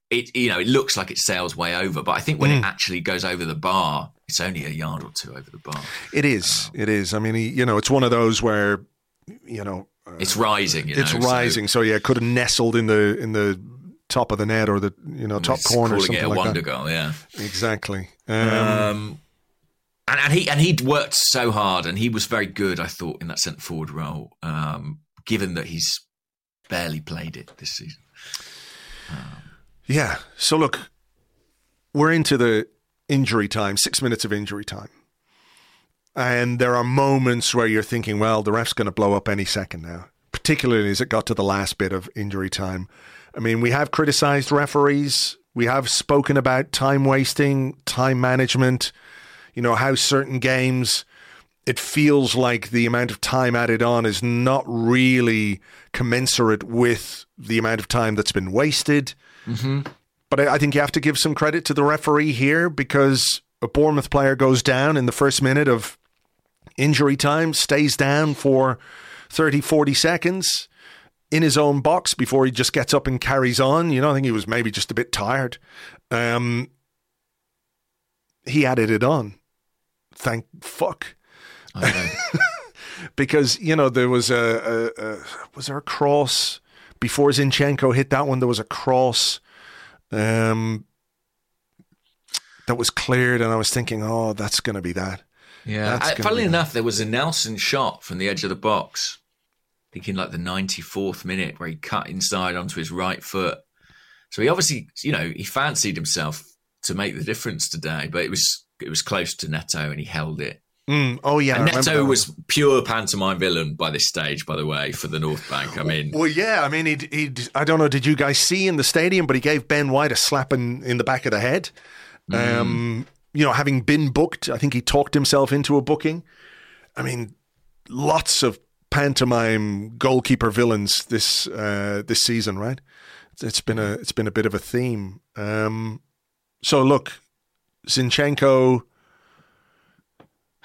it you know, it looks like it sails way over, but I think when Hmm. it actually goes over the bar, it's only a yard or two over the bar. it is. It is. I mean, he, you know, it's one of those where, you know, It's rising. You it's know, so rising. So, yeah, it could have nestled in the in the top of the net or the you know top it's corner, or something it a like wonder that. goal. Yeah. Exactly. Um, Um, and, and he and he'd worked so hard, and he was very good. I thought in that centre forward role, um, given that he's barely played it this season. Yeah. So look, we're into the injury time, six minutes of injury time. And there are moments where you're thinking, well, the ref's going to blow up any second now, particularly as it got to the last bit of injury time. I mean, we have criticized referees. We have spoken about time wasting, time management, you know, how certain games, it feels like the amount of time added on is not really commensurate with the amount of time that's been wasted. Mm-hmm. But I, I think you have to give some credit to the referee here because a Bournemouth player goes down in the first minute of injury time, stays down for 30, 40 seconds in his own box before he just gets up and carries on. You know, I think he was maybe just a bit tired. Um, he added it on. Thank fuck. I. [LAUGHS] Because, you know, there was a, a, a was there a cross before Zinchenko hit that one? There was a cross um, that was cleared, and I was thinking, oh, that's going to be that. Yeah. Uh, funnily be- enough, there was a Nelson shot from the edge of the box, thinking like the 94th minute, where he cut inside onto his right foot. So he obviously, you know, he fancied himself to make the difference today, but it was it was close to Neto, and he held it. Mm, oh yeah, and Neto was pure pantomime villain by this stage, by the way, for the North Bank. I mean, Well, yeah. I mean, he he. I don't know. Did you guys see in the stadium? But he gave Ben White a slap in, in the back of the head. Um, you know, having been booked, I think he talked himself into a booking. I mean, lots of pantomime goalkeeper villains this uh, this season, right? It's- been a it's been a bit of a theme. Um, so look, Zinchenko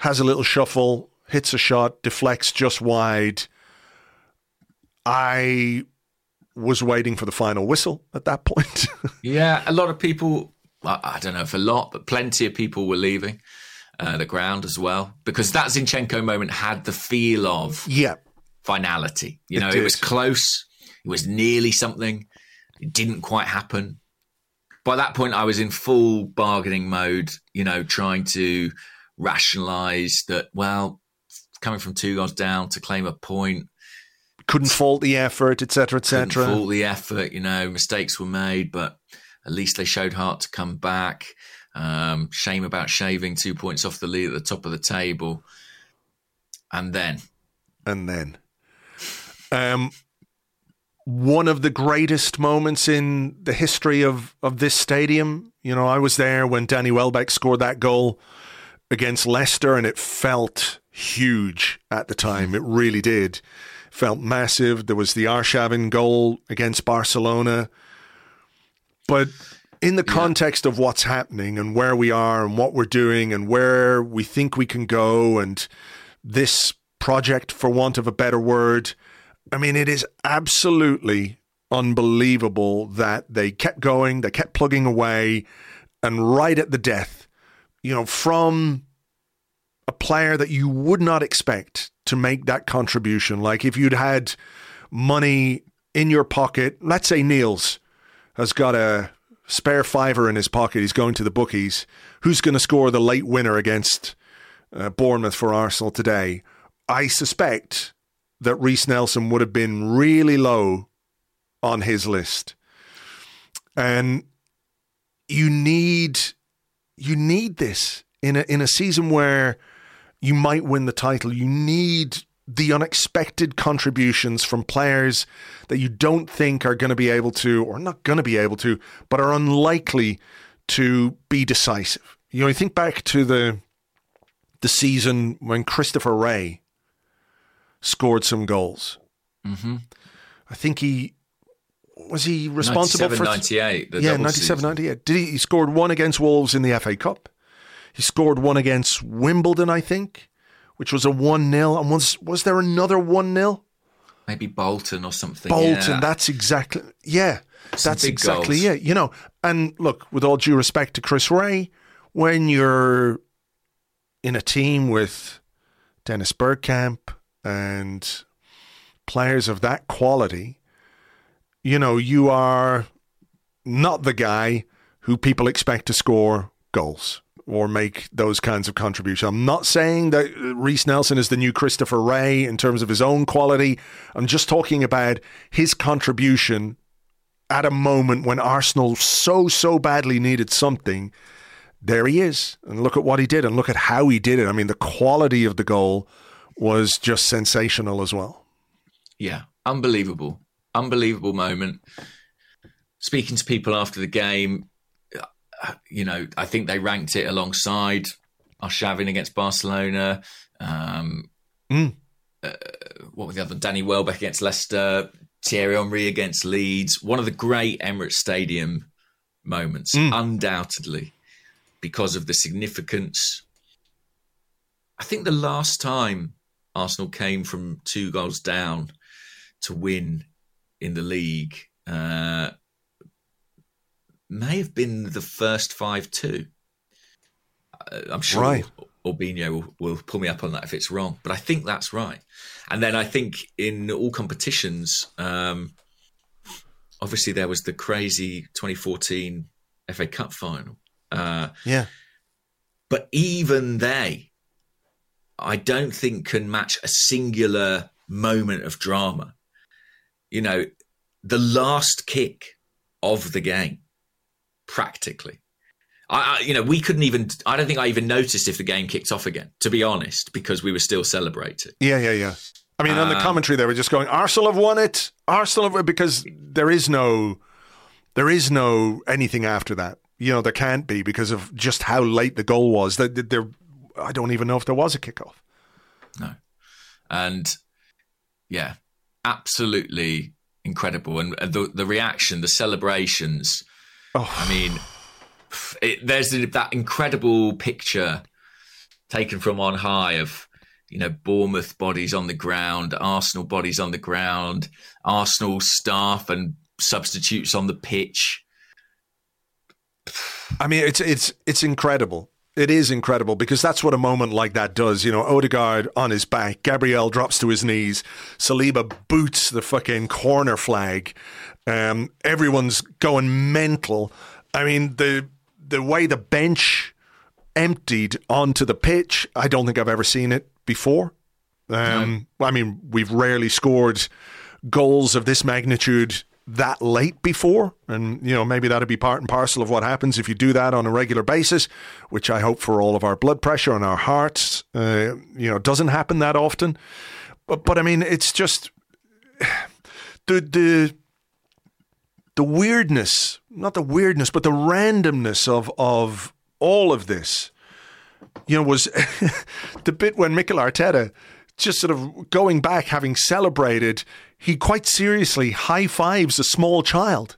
has a little shuffle, hits a shot, deflects just wide. I was waiting for the final whistle at that [LAUGHS] point. Yeah, a lot of people, I don't know if a lot, but plenty of people were leaving uh, the ground as well because that Zinchenko moment had the feel of yeah, finality. You It know, it, did. was close, it was nearly something, it didn't quite happen. by that point, I was in full bargaining mode. You know, trying to rationalise that. Well, coming from two goals down to claim a point, couldn't fault the effort, etc., etc. Couldn't fault the effort. You know, mistakes were made, but at least they showed heart to come back. Um, shame about shaving two points off the lead at the top of the table, and then, and then, um, one of the greatest moments in the history of of this stadium. You know, I was there when Danny Welbeck scored that goal against Leicester, and it felt huge at the time. It really did felt massive. There was the Arshavin goal against Barcelona. But in the context of what's happening and where we are and what we're doing and where we think we can go and this project, for want of a better word, I mean, it is absolutely unbelievable that they kept going, they kept plugging away, and right at the death, you know, from a player that you would not expect to make that contribution. Like if you'd had money in your pocket, let's say Niels has got a spare fiver in his pocket, he's going to the bookies. Who's going to score the late winner against uh, Bournemouth for Arsenal today? I suspect that Reiss Nelson would have been really low on his list. And you need you need this in a in a season where you might win the title. You need the unexpected contributions from players that you don't think are going to be able to, or not going to be able to, but are unlikely to be decisive. You know, you think back to the the season when Christopher Wreh scored some goals. Mm-hmm. I think he was he responsible 97, for 98. yeah, 97, 98. Did he, he scored one against Wolves in the FA Cup? He scored one against Wimbledon, I think, which was a 1 0. And was, was there another 1 0? Maybe Bolton or something. Bolton, yeah. that's exactly, yeah, Some that's exactly goals. it. You know, and look, with all due respect to Chris Wreh, when you're in a team with Dennis Bergkamp and players of that quality, you know, you are not the guy who people expect to score goals or make those kinds of contributions. I'm not saying that Reiss Nelson is the new Christopher Wreh in terms of his own quality. I'm just talking about his contribution at a moment when Arsenal so, so badly needed something. There he is. And look at what he did and look at how he did it. I mean, the quality of the goal was just sensational as well. Yeah, unbelievable, unbelievable moment. Speaking to people after the game, you know, I think they ranked it alongside Arshavin against Barcelona. Um, Mm. uh, what was the other? Danny Welbeck against Leicester. Thierry Henry against Leeds. One of the great Emirates Stadium moments, undoubtedly, because of the significance. I think the last time Arsenal came from two goals down to win in the league uh, may have been the first 5 2. Uh, I'm sure Right. Orbinho will, will pull me up on that if it's wrong, but I think that's right. And then I think in all competitions, um, obviously there was the crazy 2014 FA Cup final. Uh, Yeah. but even they, I don't think can match a singular moment of drama. You know, the last kick of the game, practically. I, I, you know, we couldn't even. I don't think I even noticed if the game kicked off again. To be honest, because we were still celebrating. Yeah, yeah, yeah. I mean, on the Um, commentary, they were just going, "Arsenal have won it. Arsenal have because there is no, there is no anything after that. You know, there can't be because of just how late the goal was. That that there, I don't even know if there was a kickoff. No, and yeah, absolutely incredible. And the the reaction, the celebrations. Oh, I mean, it, there's that incredible picture taken from on high of you know Bournemouth bodies on the ground, Arsenal bodies on the ground, Arsenal staff and substitutes on the pitch. I mean, it's it's it's incredible. It is incredible because that's what a moment like that does. You know, Odegaard on his back, Gabriel drops to his knees, Saliba boots the fucking corner flag. Um, everyone's going mental. I mean the the way the bench emptied onto the pitch, I don't think I've ever seen it before. Um, I mean, we've rarely scored goals of this magnitude that late before, and you know maybe that'd be part and parcel of what happens if you do that on a regular basis, which I hope for all of our blood pressure and our hearts, uh, you know, doesn't happen that often. But but I mean, it's just [SIGHS] the the the weirdness, not the weirdness, but the randomness of of all of this, you know, was [LAUGHS] the bit when Mikel Arteta just sort of going back, having celebrated, he quite seriously high fives a small child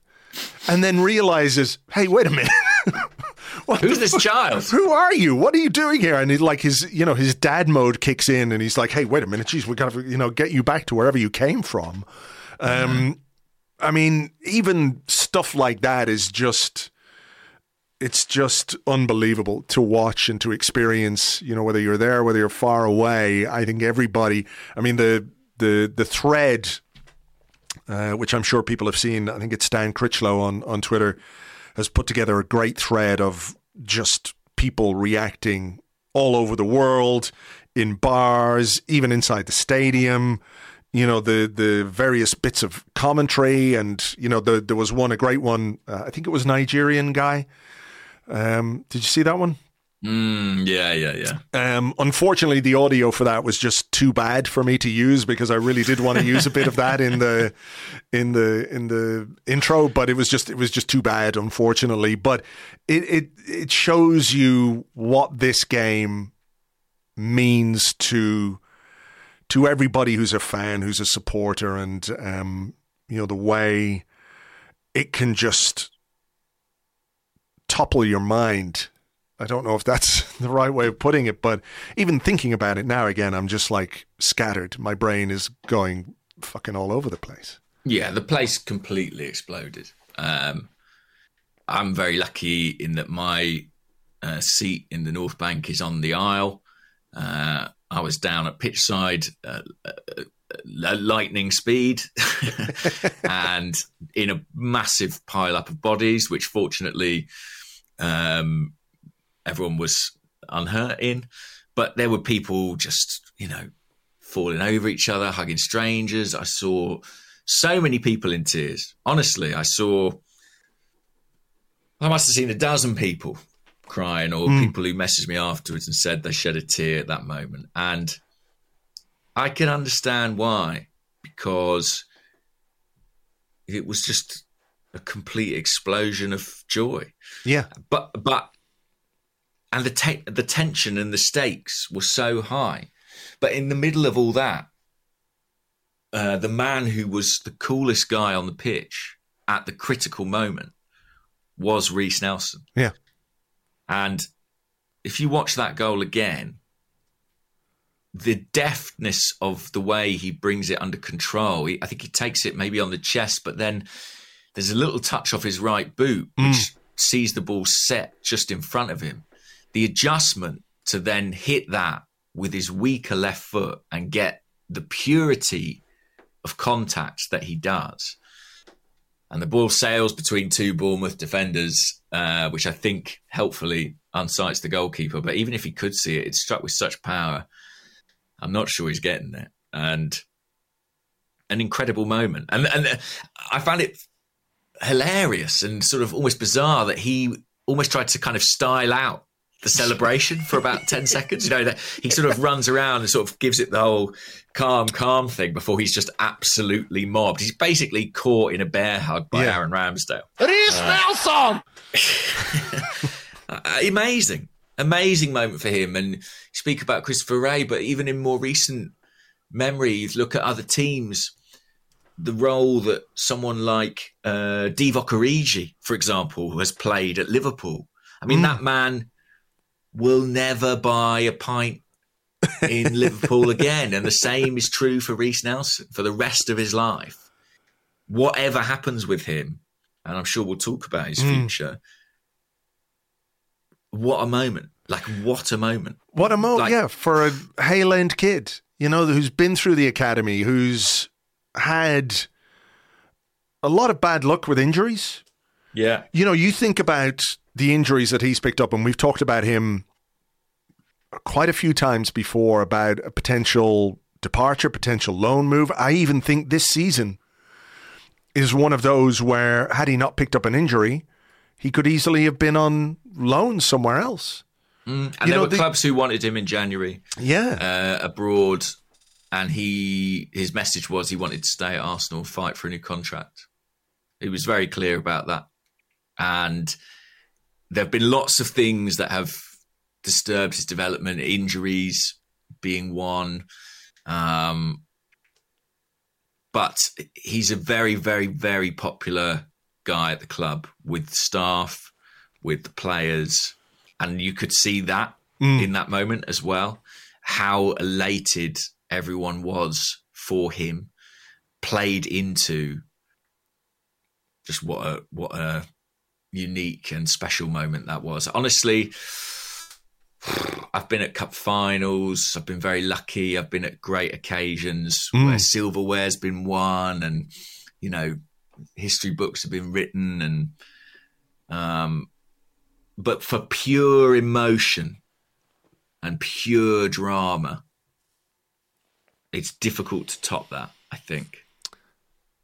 and then realizes, hey, wait a minute. [LAUGHS] Who's this child? Who are you? What are you doing here? And he, like his, you know, his dad mode kicks in, and he's like, "Hey, wait a minute, geez, we got to, you know, get you back to wherever you came from." Um, I mean, even stuff like that is just it's just unbelievable to watch and to experience, you know, whether you're there, whether you're far away. I think everybody I mean the the the thread uh, which I'm sure people have seen, I think it's Stan Critchlow on, on Twitter, has put together a great thread of just people reacting all over the world, in bars, even inside the stadium, you know the the various bits of commentary and you know the, there was one a great one uh, i think it was nigerian guy. Um, did you see that one? Mm, yeah, yeah, yeah. um, unfortunately the audio for that was just too bad for me to use because i really did want to use a bit of that in the in the in the intro but it was just it was just too bad unfortunately. But it it it shows you what this game means to to everybody who's a fan, who's a supporter, and um, you know the way it can just topple your mind. I don't know if that's [LAUGHS] the right way of putting it, but even thinking about it now again, I'm just like scattered. My brain is going fucking all over the place. Yeah, the place completely exploded. Um, I'm very lucky in that my uh, seat in the North Bank is on the aisle. Uh, I was down at pitch side, uh, uh, lightning speed, [LAUGHS] and in a massive pile up of bodies, which fortunately um, everyone was unhurt in. But there were people just, you know, falling over each other, hugging strangers. I saw so many people in tears. Honestly, I saw. I must have seen a dozen people crying or mm. people who messaged me afterwards and said they shed a tear at that moment. And I can understand why, because it was just a complete explosion of joy. Yeah. But, but, and the, te- the tension and the stakes were so high. But in the middle of all that, uh, the man who was the coolest guy on the pitch at the critical moment was Reiss Nelson. Yeah. And if you watch that goal again, the deftness of the way he brings it under control, he, I think he takes it maybe on the chest, but then there's a little touch off his right boot, which mm. sees the ball set just in front of him. The adjustment to then hit that with his weaker left foot and get the purity of contact that he does. And the ball sails between two Bournemouth defenders uh, which I think helpfully unsights the goalkeeper. But even if he could see it, it's struck with such power. I'm not sure he's getting there. And an incredible moment. And, and uh, I found it hilarious and sort of almost bizarre that he almost tried to kind of style out the celebration for about 10 [LAUGHS] seconds. You know, that he sort of runs around and sort of gives it the whole calm, calm thing before he's just absolutely mobbed. He's basically caught in a bear hug by yeah. Aaron Ramsdale. Reiss uh, Nelson! [LAUGHS] Uh, amazing. Amazing moment for him. And speak about Christopher Wreh, but even in more recent memories, look at other teams. The role that someone like uh, Divock Origi, for example, has played at Liverpool. I mean, mm. that man will never buy a pint in [LAUGHS] Liverpool again. And the same is true for Reiss Nelson for the rest of his life. Whatever happens with him, and I'm sure we'll talk about his mm. future. What a moment. Like, what a moment. What a moment, like, yeah, for a Hale End kid, you know, who's been through the academy, who's had a lot of bad luck with injuries. Yeah. You know, you think about the injuries that he's picked up, and we've talked about him quite a few times before about a potential departure, potential loan move. I even think this season is one of those where, had he not picked up an injury, he could easily have been on loan somewhere else. And You there know, were the- clubs who wanted him in January Yeah. uh, abroad, and he his message was he wanted to stay at Arsenal, fight for a new contract. He was very clear about that, and there have been lots of things that have disturbed his development, injuries being one. Um, but he's a very, very, very popular guy at the club with staff, with the players, and you could see that in that moment as well. How elated everyone was for him, played into just what a what a unique and special moment that was. Honestly, I've been at cup finals. I've been very lucky. I've been at great occasions where silverware's been won, and you know, history books have been written, and um, but for pure emotion and pure drama, it's difficult to top that. I think.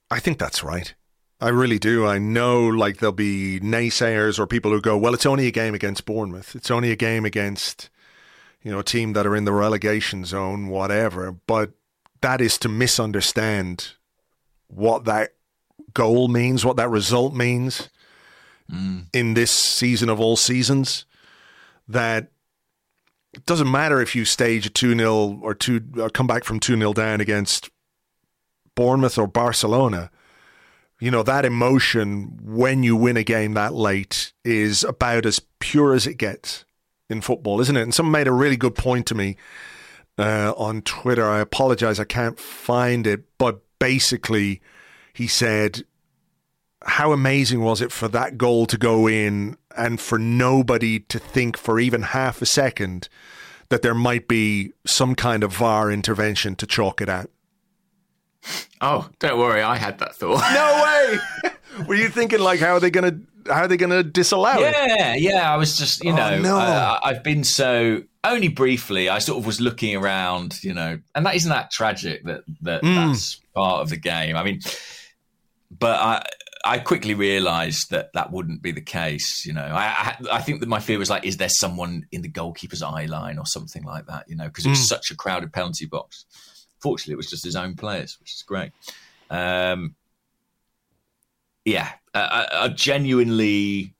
I think that's right. I really do. I know like there'll be naysayers or people who go, well, it's only a game against Bournemouth. It's only a game against, you know, a team that are in the relegation zone, whatever. But that is to misunderstand what that goal means, what that result means mm. in this season of all seasons. That it doesn't matter if you stage a 2 0 or, two, or come back from 2 0 down against Bournemouth or Barcelona, you know, that emotion when you win a game that late is about as pure as it gets in football, isn't it? And someone made a really good point to me uh, on Twitter. I apologize, I can't find it, but basically, he said, How amazing was it for that goal to go in and for nobody to think for even half a second that there might be some kind of VAR intervention to chalk it out? Oh, don't worry, I had that thought. No [LAUGHS] way. Were you thinking like how are they gonna how are they gonna disallow it? Yeah, yeah. I was just, you Oh, know, no. uh, I've been so only briefly. I sort of was looking around, you know, and that isn't that tragic that that Mm. that's part of the game. I mean, but I I quickly realised that that wouldn't be the case. You know, I, I I think that my fear was like, is there someone in the goalkeeper's eye line or something like that? You know, because it was Mm. such a crowded penalty box. Fortunately, it was just his own players, which is great. Um, yeah, a, a, genuinely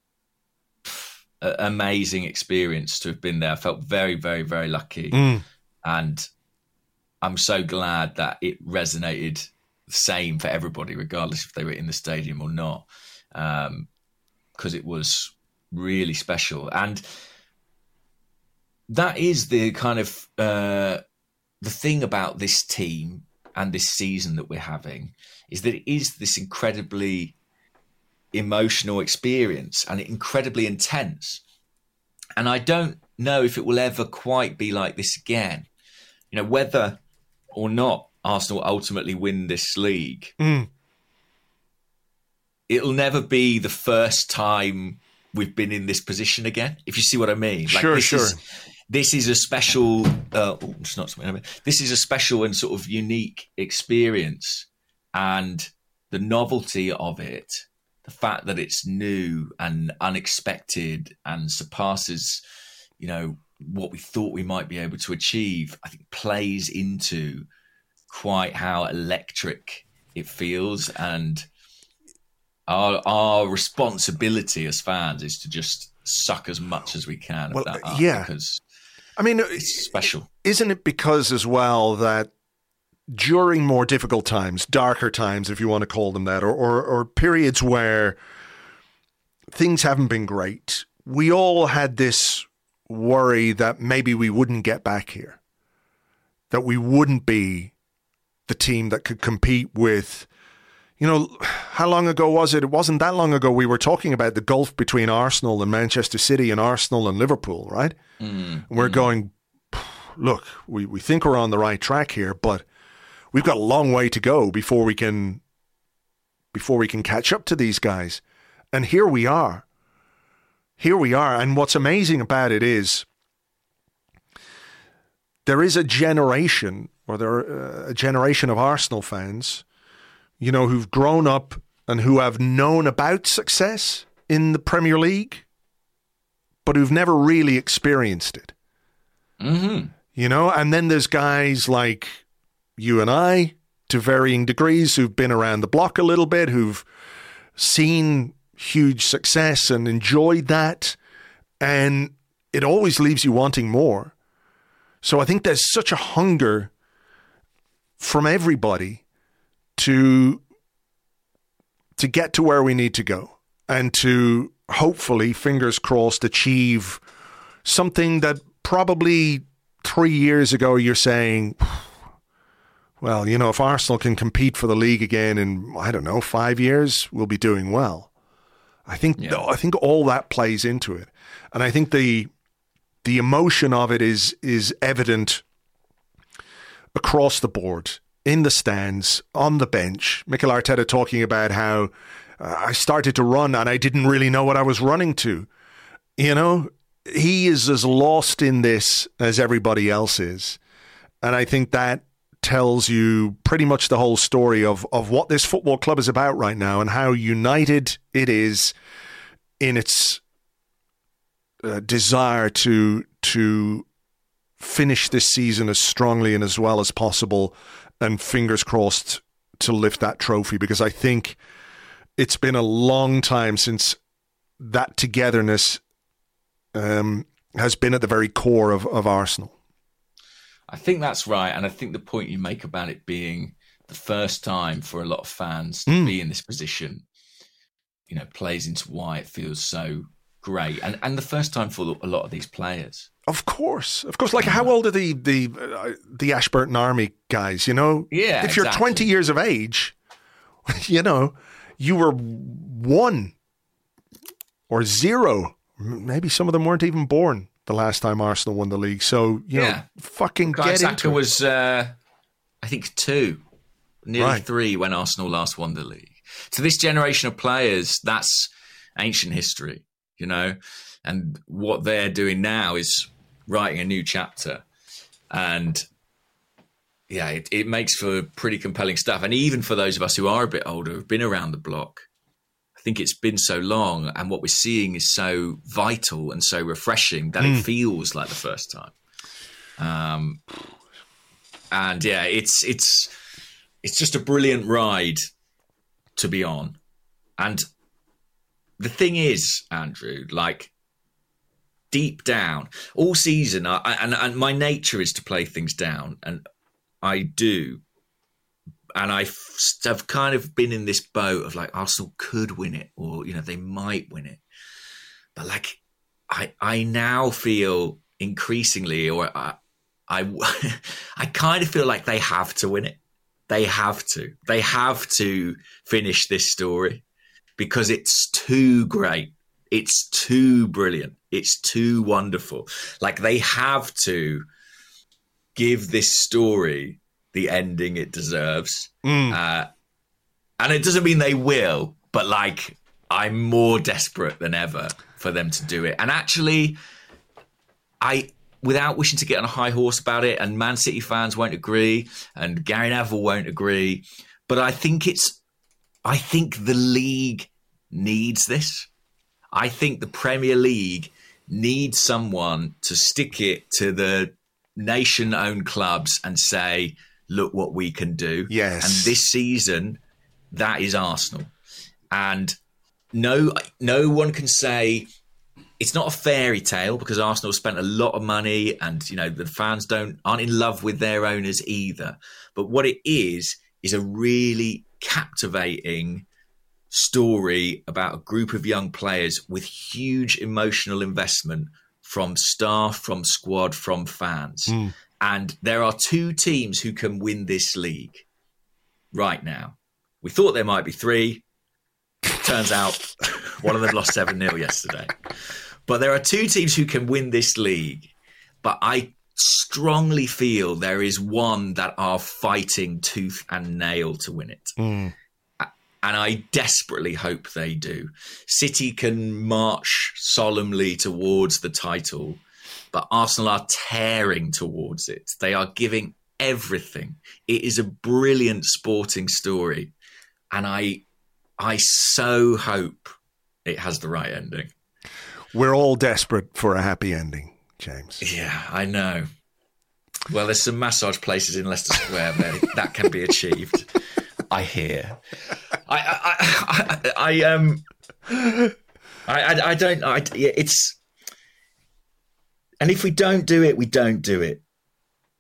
a- amazing experience to have been there. I felt very, very, very lucky, Mm. and I'm so glad that it resonated the same for everybody, regardless if they were in the stadium or not, because it was really special. And that is the kind of uh, the thing about this team and this season that we're having is that it is this incredibly emotional experience and incredibly intense. And I don't know if it will ever quite be like this again. You know, whether or not Arsenal ultimately win this league, Mm. it'll never be the first time we've been in this position again. If you see what I mean, Sure, this sure. Is, this is a special. Uh, oh, it's not something. This is a special and sort of unique experience, and the novelty of it, the fact that it's new and unexpected and surpasses, you know, what we thought we might be able to achieve. I think plays into quite how electric it feels and our our responsibility as fans is to just suck as much as we can Well, of that yeah. because I mean, it's special. isn't it because as well that during more difficult times, darker times, if you want to call them that, or, or, or periods where things haven't been great, we all had this worry that maybe we wouldn't get back here, that we wouldn't be the team that could compete with. You know, how long ago was it? It wasn't that long ago we were talking about the gulf between Arsenal and Manchester City and Arsenal and Liverpool, right? And we're going, look, we, we think we're on the right track here, but we've got a long way to go before we can before we can catch up to these guys. And here we are. Here we are. And what's amazing about it is there is a generation, or there are uh, a generation of Arsenal fans, you know, who've grown up and who have known about success in the Premier League, but who've never really experienced it. Mm-hmm. You know, and then there's guys like you and I, to varying degrees, who've been around the block a little bit, who've seen huge success and enjoyed that. And it always leaves you wanting more. So I think there's such a hunger from everybody to to get to where we need to go and to hopefully fingers crossed achieve something that probably 3 years ago you're saying well, you know, if Arsenal can compete for the league again in I don't know, 5 years, we'll be doing well. I think Yeah. I think all that plays into it. And I think the the emotion of it is is evident across the board in the stands on the bench Mikel Arteta talking about how I started to run and I didn't really know what I was running to. You know he is as lost in this as everybody else is. And I think that tells you pretty much the whole story of of what this football club is about right now and how united it is in its uh, desire to to finish this season as strongly and as well as possible, and fingers crossed to lift that trophy because I think it's been a long time since that togetherness um, has been at the very core of, of Arsenal. I think that's right, and I think the point you make about it being the first time for a lot of fans to Mm. be in this position, you know, plays into why it feels so great, and and the first time for a lot of these players. Of course, of course. Like, how old are the the uh, the Ashburton Army guys? You know, Yeah, If you're exactly. 20 years of age, [LAUGHS] you know, you were one or zero. Maybe some of them weren't even born the last time Arsenal won the league. So you know, Yeah. fucking Kai get Saka into it. was, uh, I think, two, nearly Right. three when Arsenal last won the league. To this generation of players, that's ancient history, you know. And what they're doing now is writing a new chapter, and yeah, it, it makes for pretty compelling stuff. And even for those of us who are a bit older, who've been around the block, I think it's been so long, and what we're seeing is so vital and so refreshing that it feels like the first time. Um, and yeah, it's it's it's just a brilliant ride to be on. And the thing is, Andrew, like deep down, all season, I- and and my nature is to play things down, and I do. And I have kind of been in this boat of like Arsenal could win it, or you know they might win it, but like I I now feel increasingly, or I I, [LAUGHS] I kind of feel like they have to win it. They have to. They have to finish this story because it's too great. It's too brilliant. It's too wonderful. Like they have to give this story the ending it deserves. Uh, and it doesn't mean they will, but like I'm more desperate than ever for them to do it. And actually, I without wishing to get on a high horse about it, and Man City fans won't agree, and Gary Neville won't agree, but I think it's I think the league needs this. I think the Premier League needs someone to stick it to the nation owned clubs and say, look what we can do. Yes. And this season, that is Arsenal. And no no one can say it's not a fairy tale because Arsenal spent a lot of money and you know the fans don't aren't in love with their owners either. But what it is is a really captivating story about a group of young players with huge emotional investment from staff, from squad, from fans. Hmm. And there are two teams who can win this league right now. We thought there might be three. Turns out [LAUGHS] one of them lost 7 0 yesterday. But there are two teams who can win this league. But I strongly feel there is one that are fighting tooth and nail to win it. A- and I desperately hope they do. City can march solemnly towards the title, but Arsenal are tearing towards it. They are giving everything. It is a brilliant sporting story, and I, I so hope it has the right ending. We're all desperate for a happy ending, James. Yeah, I know. Well, there's some massage places in Leicester Square where that can be achieved. [LAUGHS] I hear. I, I, I, I, um, I, I, I don't. I, it's, and if we don't do it, we don't do it.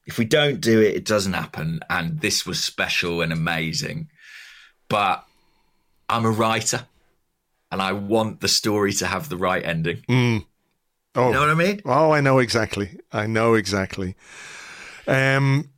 If we don't do it, it doesn't happen. And this was special and amazing. But I'm a writer, and I want the story to have the right ending. Mm. Oh, You know what I mean? Oh, I know exactly. I know exactly. Um,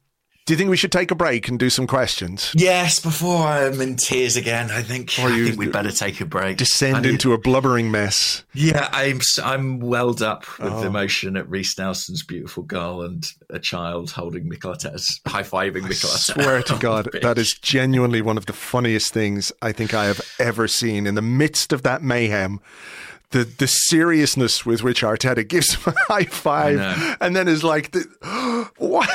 do you think we should take a break and do some questions? Yes, before I'm in tears again, I think, Or I think we'd better take a break. Descend need- into a blubbering mess. Yeah, I'm I'm welled up with Oh. emotion at Reiss Nelson's beautiful goal and a child holding Mikel Arteta's high fiving Mikel I swear to God, that is genuinely one of the funniest things I think I have ever seen. In the midst of that mayhem, the the seriousness with which Arteta gives him a [LAUGHS] high five and then is like, [GASPS] what,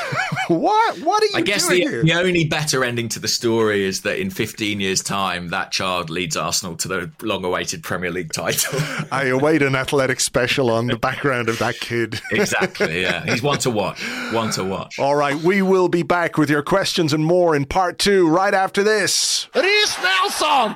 what, what are you I guess the, here? the only better ending to the story is that in 15 years' time, that child leads Arsenal to the long-awaited Premier League title. [LAUGHS] I await an athletic special on the background of that kid. [LAUGHS] exactly. Yeah, he's one to watch. One to watch. All right, we will be back with your questions and more in part two right after this. Reiss Nelson.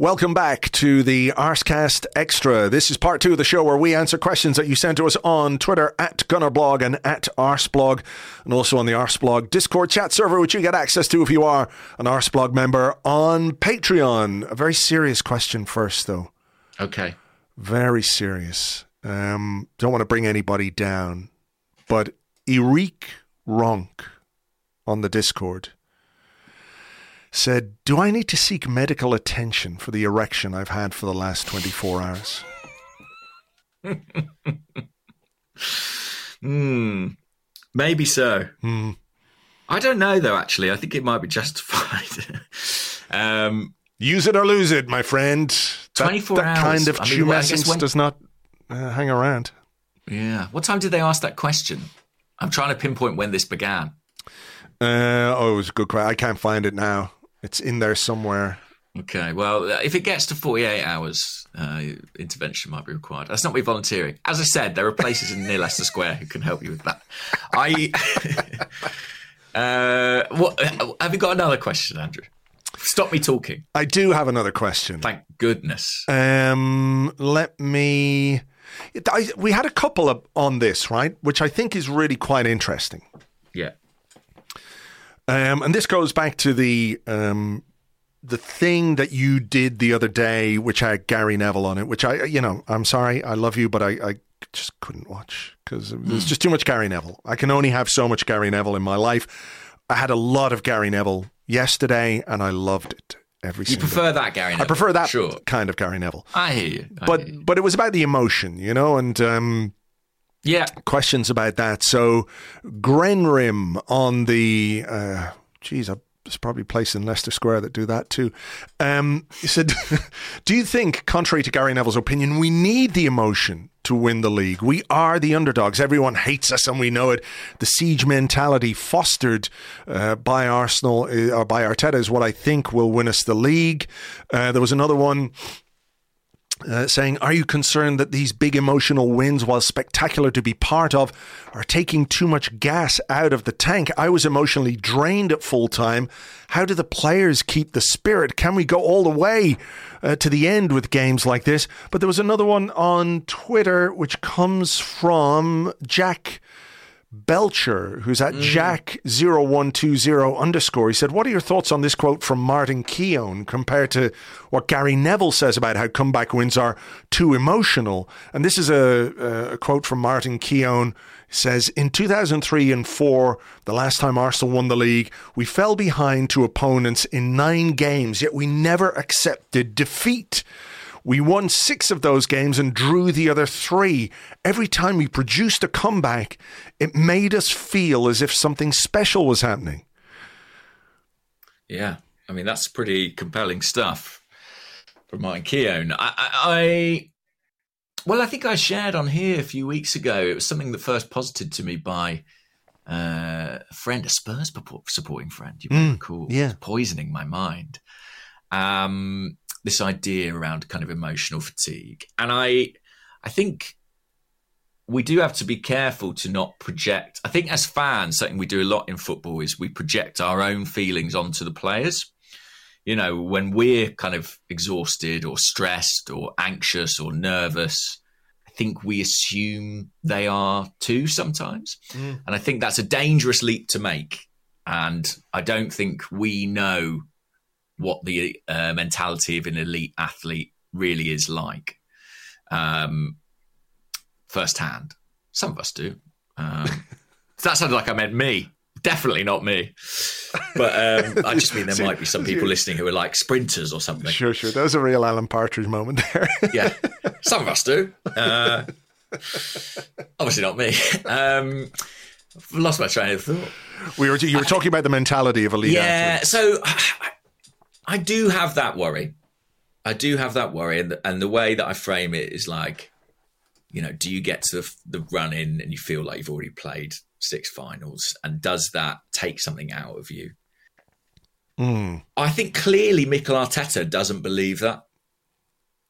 Welcome back to the Arsecast Extra. This is part two of the show where we answer questions that you send to us on Twitter at Gunnerblog and at Arseblog, and also on the Arseblog Discord chat server, which you get access to if you are an Arseblog member on Patreon. A very serious question first, though. Okay. Very serious. Um, don't want to bring anybody down, but Eric Ronk on the Discord said, Do I need to seek medical attention for the erection I've had for the last 24 hours? [LAUGHS] Hmm. Maybe so. Hmm. I don't know though. Actually, I think it might be justified. [LAUGHS] um, Use it or lose it, my friend. That, 24 that hours. kind of I mean, well, I guess tumescence when- does not uh, hang around. yeah. What time did they ask that question? I'm trying to pinpoint when this began. Uh, oh, it was a good question. I can't find it now. It's in there somewhere. Okay. Well, if it gets to 48 hours, uh, intervention might be required. That's not me volunteering. As I said, there are places in near Leicester Square who can help you with that. I. [LAUGHS] uh, what, have you got another question, Andrew? Stop me talking. I do have another question. Thank goodness. Um, let me. I, we had a couple of, on this, right? Which I think is really quite interesting. Yeah. Um, and this goes back to the um, the thing that you did the other day, which had Gary Neville on it. Which I, you know, I'm sorry, I love you, but I, I just couldn't watch because there's just too much Gary Neville. I can only have so much Gary Neville in my life. I had a lot of Gary Neville yesterday, and I loved it every. You prefer that, Gary? I prefer that Sure. kind of Gary Neville. I hear you. I but but it was about the emotion, you know, and um, yeah, questions about that. So Grenrim on the, uh, geez, I there's probably a place in Leicester Square that do that too. Um, he said, [LAUGHS] "Do you think, contrary to Gary Neville's opinion, we need the emotion to win the league? We are the underdogs. Everyone hates us, and we know it. The siege mentality fostered uh, by Arsenal uh, or by Arteta is what I think will win us the league." Uh, there was another one. Uh, saying, Are you concerned that these big emotional wins, while spectacular to be part of, are taking too much gas out of the tank? I was emotionally drained at full time. How do the players keep the spirit? Can we go all the way uh, to the end with games like this? But there was another one on Twitter which comes from Jack. Belcher, who's at mm-hmm. Jack0120 underscore, he said, What are your thoughts on this quote from Martin Keown compared to what Gary Neville says about how comeback wins are too emotional? And this is a, a quote from Martin Keown. Says, In 2003 and 4, the last time Arsenal won the league, we fell behind to opponents in nine games, yet we never accepted defeat. We won six of those games and drew the other three. Every time we produced a comeback, it made us feel as if something special was happening. Yeah, I mean that's pretty compelling stuff from Martin Keown. I, I, I, well, I think I shared on here a few weeks ago. It was something that first posited to me by uh, a friend, a Spurs supporting friend. You might mm, recall, yeah, poisoning my mind. Um, this idea around kind of emotional fatigue. And I I think we do have to be careful to not project. I think as fans, something we do a lot in football is we project our own feelings onto the players. You know, when we're kind of exhausted or stressed or anxious or nervous, I think we assume they are too sometimes. Mm. And I think that's a dangerous leap to make. And I don't think we know what the uh, mentality of an elite athlete really is like um, firsthand. Some of us do. Um, [LAUGHS] that sounded like I meant me. Definitely not me. But um, I just mean there [LAUGHS] might be some people listening who are like sprinters or something. Sure, sure. That was a real Alan Partridge moment there. [LAUGHS] yeah. Some of us do. Uh, obviously not me. Um, lost my train of thought. We were you were talking about the mentality of elite yeah, athletes. so I do have that worry. I do have that worry, and the, and the way that I frame it is like, you know, do you get to the, the run in and you feel like you've already played six finals, and does that take something out of you? Mm. I think clearly Mikel Arteta doesn't believe that.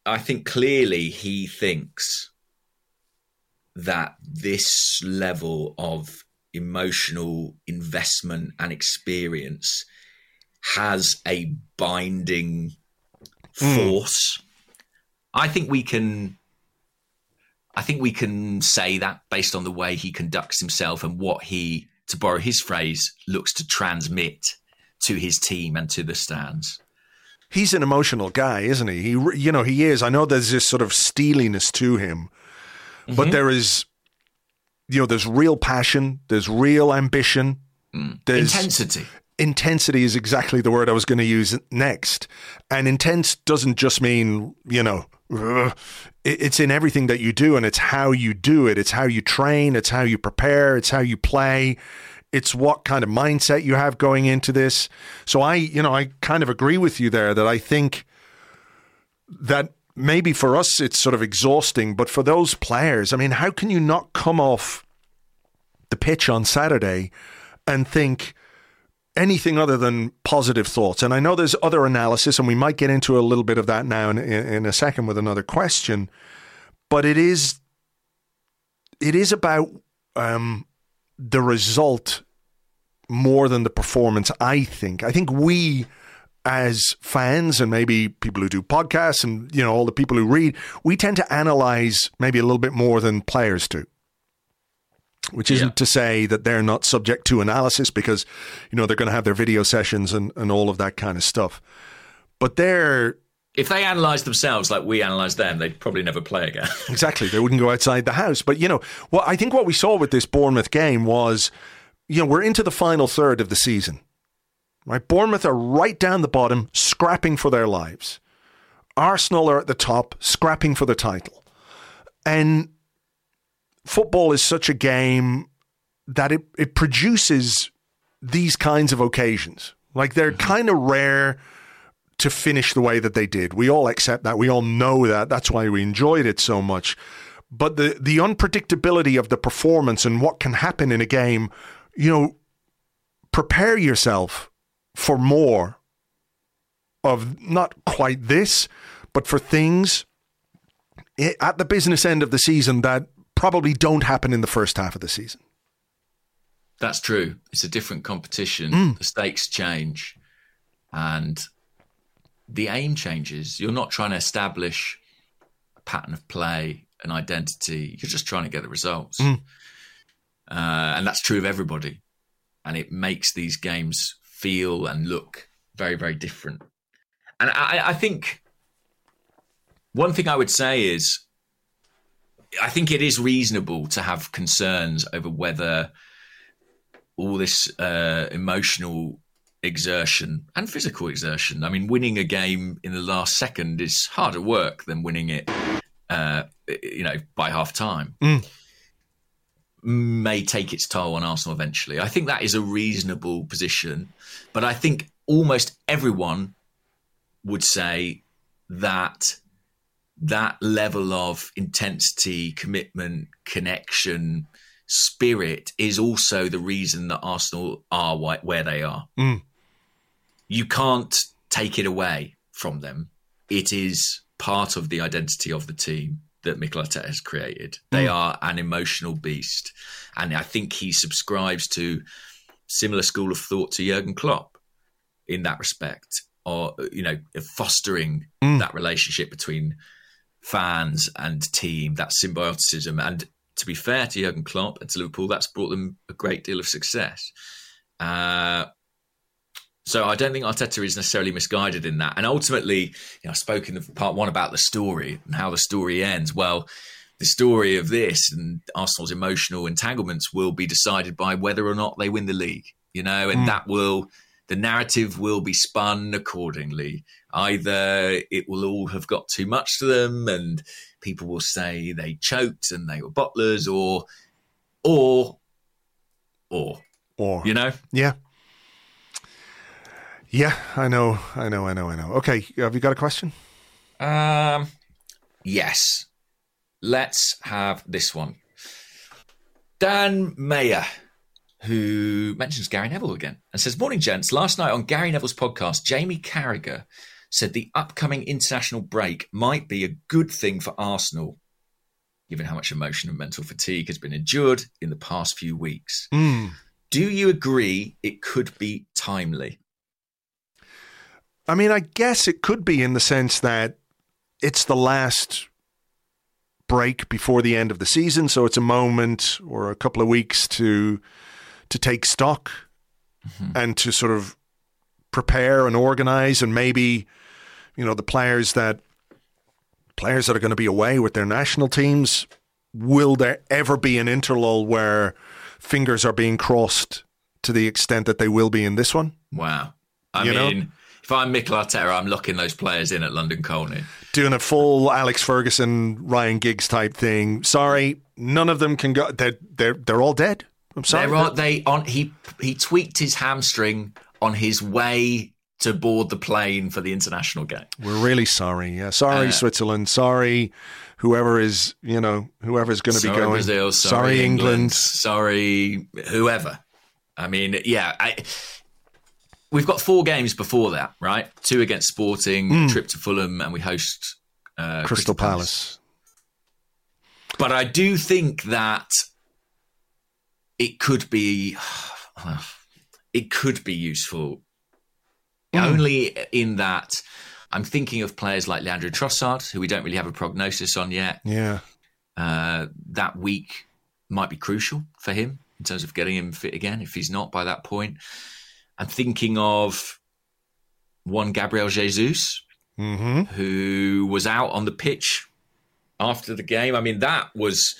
I think clearly he thinks that this level of emotional investment and experience has a binding hmm. force. Mm. I think we can I think we can say that based on the way he conducts himself and what he, to borrow his phrase, looks to transmit to his team and to the stands. He's an emotional guy, isn't he? He, you know, he is. I know there's this sort of steeliness to him, mm-hmm. but there is, you know, there's real passion, there's real ambition, mm. there's intensity intensity is exactly the word I was going to use next. And intense doesn't just mean, you know, it's in everything that you do and it's how you do it. It's how you train, it's how you prepare, it's how you play. It's what kind of mindset you have going into this. So I, you know, I kind of agree with you there that I think that maybe for us it's sort of exhausting, but for those players, I mean, how can you not come off the pitch on Saturday and think, anything other than positive thoughts. And I know there's other analysis, and we might get into a little bit of that now in, in a second with another question. But it is it is about um, the result more than the performance. I think. I think we as fans and maybe people who do podcasts and you know all the people who read we tend to analyze maybe a little bit more than players do which isn't yeah. to say that they're not subject to analysis because, you know, they're going to have their video sessions and, and all of that kind of stuff. But they're. If they analyze themselves like we analyze them, they'd probably never play again. [LAUGHS] exactly. They wouldn't go outside the house. But, you know, what I think what we saw with this Bournemouth game was, you know, we're into the final third of the season. Right? Bournemouth are right down the bottom, scrapping for their lives. Arsenal are at the top, scrapping for the title. And football is such a game that it, it produces these kinds of occasions Like they're mm-hmm. kind of rare to finish the way that they did. We all accept that. We all know that. That's why we enjoyed it so much. But the the unpredictability of the performance and what can happen in a game, you know, prepare yourself for more of not quite this, but for things eh, at the business end of the season that probably don't happen in the first half of the season. That's true. It's a different competition. Mm. The stakes change and the aim changes. You're not trying to establish a pattern of play, an identity. You're just trying to get the results. Mm. Uh, and that's true of everybody. And it makes these games feel and look very, very different. And I, I think one thing I would say is I think it is reasonable to have concerns over whether all this uh, emotional exertion and physical exertion. I mean, winning a game in the last second is harder work than winning it, uh, you know, by half time. Mm. May take its toll on Arsenal eventually. I think that is a reasonable position, but I think almost everyone would say that that level of intensity, commitment, connection, spirit is also the reason that Arsenal are where they are. Mm. You can't take it away from them. It is part of the identity of the team that Mikel Arteta has created. They Mm. are an emotional beast, and I think he subscribes to similar school of thought to Jurgen Klopp in that respect, or you know, fostering Mm. that relationship between fans and team, that symbioticism. And to be fair to Jurgen Klopp and to Liverpool, that's brought them a great deal of success. Uh, so I don't think Arteta is necessarily misguided in that. And ultimately, you know, I spoke in the part one about the story and how the story ends. Well, the story of this and Arsenal's emotional entanglements will be decided by whether or not they win the league. You know, and Mm. that will the narrative will be spun accordingly. Either it will all have got too much to them and people will say they choked and they were bottlers or or or Or you know? Yeah. Yeah, I know, I know, I know, I know. Okay, have you got a question? Um, yes. Let's have this one. Dan Mayer, who mentions Gary Neville again and says, Morning, gents. Last night on Gary Neville's podcast, Jamie Carragher said the upcoming international break might be a good thing for Arsenal, given how much emotion and mental fatigue has been endured in the past few weeks. Mm. Do you agree it could be timely? I mean, I guess it could be in the sense that it's the last break before the end of the season, so it's a moment or a couple of weeks to to take stock and to sort of prepare and organize and maybe you know the players that players that are going to be away with their national teams will there ever be an interlull where fingers are being crossed to the extent that they will be in this one Wow. I You know? mean, if I'm Mikel Arteta, I'm locking those players in at London Colney. doing a full Alex Ferguson, Ryan Giggs type thing. Sorry, none of them can go. They're they're they're all dead. I'm sorry. There are they on he he tweaked his hamstring on his way to board the plane for the international game. We're really sorry. Yeah, sorry, Uh, Switzerland. Sorry, whoever is you know whoever's going to be sorry going. Brazil, sorry, sorry England, England. sorry whoever. I mean, yeah, I, we've got four games before that, right? Two against Sporting, Mm. trip to Fulham, and we host uh, Crystal Palace. But I do think that it could be [SIGHS] it could be useful. Only in that I'm thinking of players like Leandro Trossard, who we don't really have a prognosis on yet. Yeah, Uh, that week might be crucial for him in terms of getting him fit again. If he's not by that point, I'm thinking of one Gabriel Jesus, hmm who was out on the pitch after the game. I mean, that was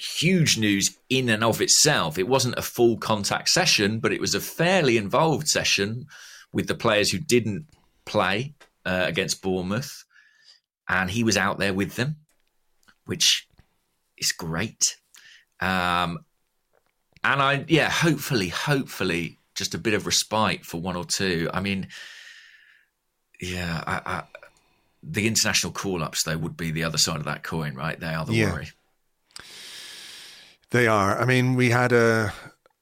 huge news in and of itself. It wasn't a full contact session, but it was a fairly involved session with the players who didn't play uh, against Bournemouth. And he was out there with them, which is great. Um, and I, yeah, hopefully, hopefully, just a bit of respite for one or two. I mean, yeah, I, I, the international call ups, though, would be the other side of that coin, right? They are the Yeah. worry. They are. I mean, we had a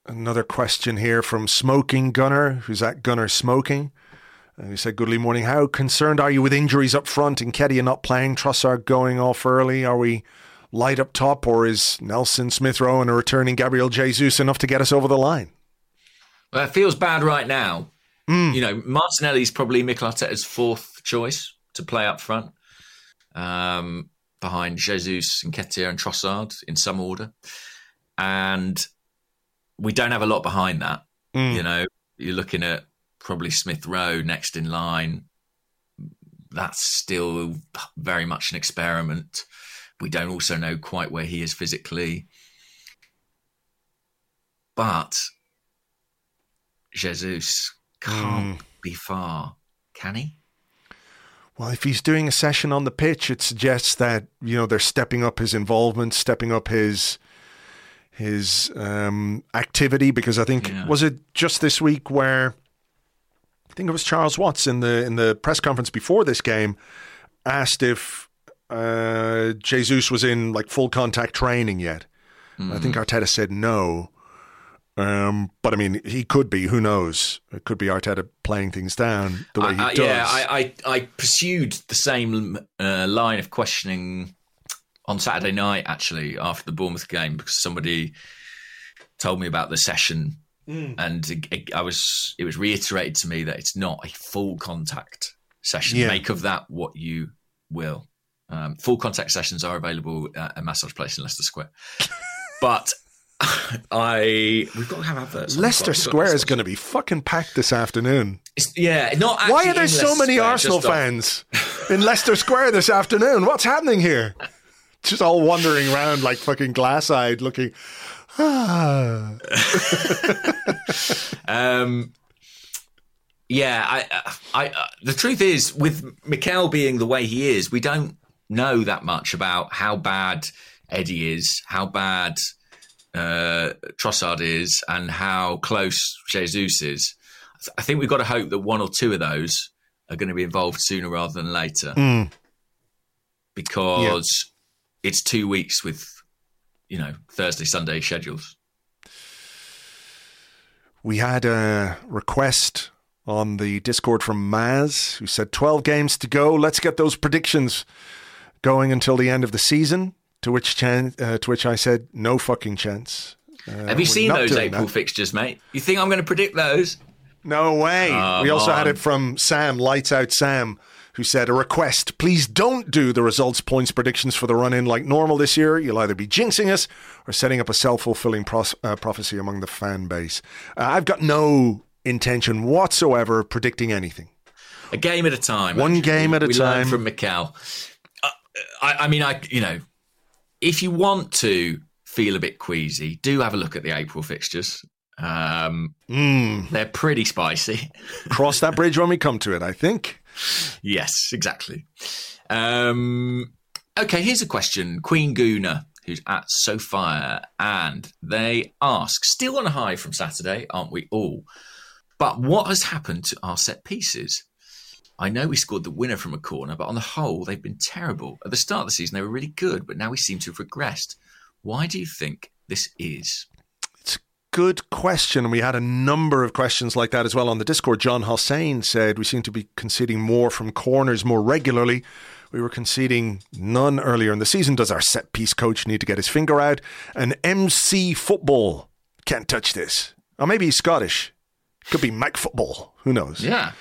another question here from Smoking Gunner, who's at Gunner Smoking. And he said, Goodly morning. How concerned are you with injuries up front and Nketiah not playing, Trossard going off early? Are we light up top, or is Nelson Smith Rowe and a returning Gabriel Jesus enough to get us over the line? Well, it feels bad right now. You know, Martinelli's probably Mikel Arteta's fourth choice to play up front, um, behind Jesus and Nketiah and Trossard in some order, and we don't have a lot behind that. Mm. You know, you're looking at probably Smith Rowe next in line. That's still very much an experiment. We don't also know quite where he is physically. But Jesus can't mm. be far, can he? Well, if he's doing a session on the pitch, it suggests that you know they're stepping up his involvement, stepping up his his um, activity. Because I think Yeah. was it just this week where I think it was Charles Watts in the in the press conference before this game asked if uh, Jesus was in like full contact training yet. And I think Arteta said no. Um, but I mean, he could be. Who knows? It could be Arteta playing things down the way he I- I- does. Yeah, I, I, I pursued the same uh, line of questioning on Saturday night, actually, after the Bournemouth game, because somebody told me about the session, and it, it- I was it was reiterated to me that it's not a full contact session. Yeah. Make of that what you will. Um, full contact sessions are available at a massage place in Leicester Square, [LAUGHS] but. [LAUGHS] I we've got to have adverts. Leicester the clock. We've got Square is going to be fucking packed this afternoon. It's- yeah, not Why are there so Leicester many Square, Arsenal fans in Leicester Square this afternoon? What's happening here? [LAUGHS] Just all wandering around like fucking glass eyed looking. Ah. [LAUGHS] Um, yeah, I, I, I, the truth is, with Mikel being the way he is, we don't know that much about how bad Eddie is, how bad uh, Trossard is, and how close Jesus is. I think we've got to hope that one or two of those are going to be involved sooner rather than later, Mm. because it's two weeks with, you know, Thursday, Sunday schedules. We had a request on the Discord from Maz who said 12 games to go. Let's get those predictions going until the end of the season. To which, chan- uh, to which I said, no fucking chance. Uh, Have you seen those April that. fixtures, mate? You think I'm going to predict those? No way. Come we also had it from Sam, Lights Out Sam, who said, A request, please don't do the results points predictions for the run in like normal this year. You'll either be jinxing us or setting up a self fulfilling pros- uh, prophecy among the fan base. Uh, I've got no intention whatsoever of predicting anything. A game at a time. One actually. game at a we time. from Mikel. Uh, I, I mean, I you know, if you want to feel a bit queasy, do have a look at the April fixtures. Um, Mm, they're pretty spicy. cross that bridge when we come to it, I think. Yes, exactly. Um, okay, here's a question. Queen Guna, who's at SoFire, and they ask, still on a high from Saturday, aren't we all? But what has happened to our set pieces? I know we scored the winner from a corner, but on the whole, they've been terrible. At the start of the season, they were really good, but now we seem to have regressed. Why do you think this is? Good question. We had a number of questions like that as well on the Discord. John Hossein said we seem to be conceding more from corners more regularly. We were conceding none earlier in the season. Does our set piece coach need to get his finger out? And MC Football can't touch this. Or maybe he's Scottish. Could be Mac Football. Who knows? Yeah.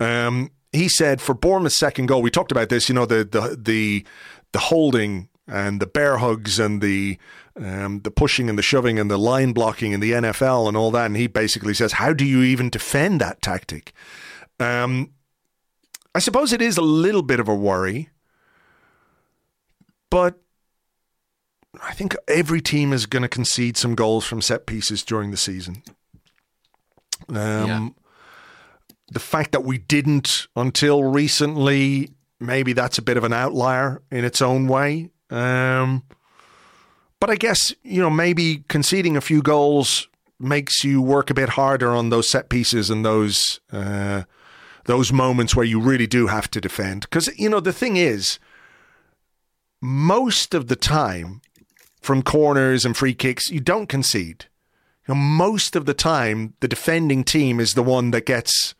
Um, he said for Bournemouth's second goal, we talked about this. You know the the the the holding and the bear hugs and the um, the pushing and the shoving and the line blocking in the NFL and all that. And he basically says, how do you even defend that tactic? Um, I suppose it is a little bit of a worry, but I think every team is going to concede some goals from set pieces during the season. Um, Yeah. The fact that we didn't until recently, maybe that's a bit of an outlier in its own way. Um, but I guess, you know, maybe conceding a few goals makes you work a bit harder on those set pieces and those uh, those moments where you really do have to defend. Because you know the thing is, most of the time, from corners and free kicks, you don't concede. You know, most of the time, the defending team is the one that gets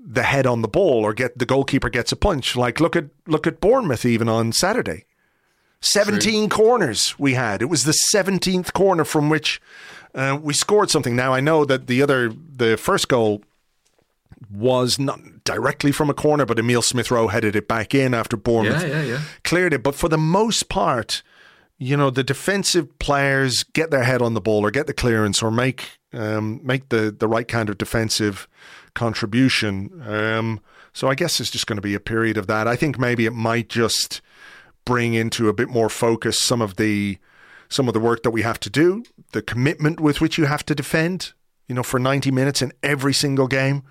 the head on the ball or get the goalkeeper gets a punch. Like look at look at Bournemouth even on Saturday. 17 True. corners we had. It was the 17th corner from which uh, we scored something. Now I know that the other the first goal was not directly from a corner, but Emil Smith Rowe headed it back in after Bournemouth yeah, yeah, yeah. cleared it. But for the most part, you know, the defensive players get their head on the ball or get the clearance or make um, make the, the right kind of defensive contribution. Um, so I guess it's just going to be a period of that. I think maybe it might just bring into a bit more focus some of the some of the work that we have to do, the commitment with which you have to defend, you know, for 90 minutes in every single game.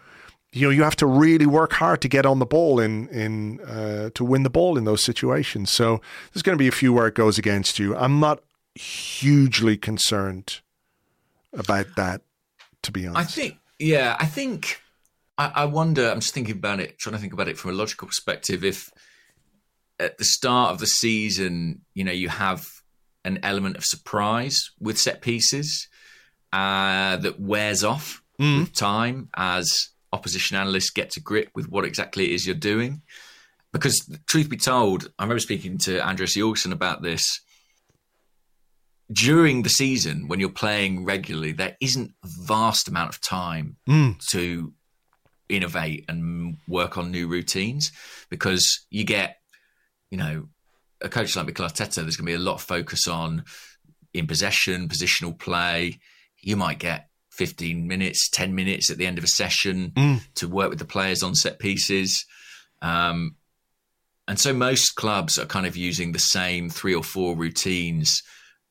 You know, you have to really work hard to get on the ball in in uh, to win the ball in those situations. So there's going to be a few where it goes against you. I'm not hugely concerned about that, to be honest. I think, yeah, I think I, I wonder. I'm just thinking about it, trying to think about it from a logical perspective. If at the start of the season, you know, you have an element of surprise with set pieces uh, that wears off mm. with time as opposition analysts get to grip with what exactly it is you're doing. Because, truth be told, I remember speaking to Andreas Georgson about this. During the season, when you're playing regularly, there isn't a vast amount of time mm. to innovate and work on new routines because you get, you know, a coach like Mikel Arteta, there's going to be a lot of focus on in possession, positional play. You might get 15 minutes, 10 minutes at the end of a session mm. to work with the players on set pieces. Um, and so most clubs are kind of using the same three or four routines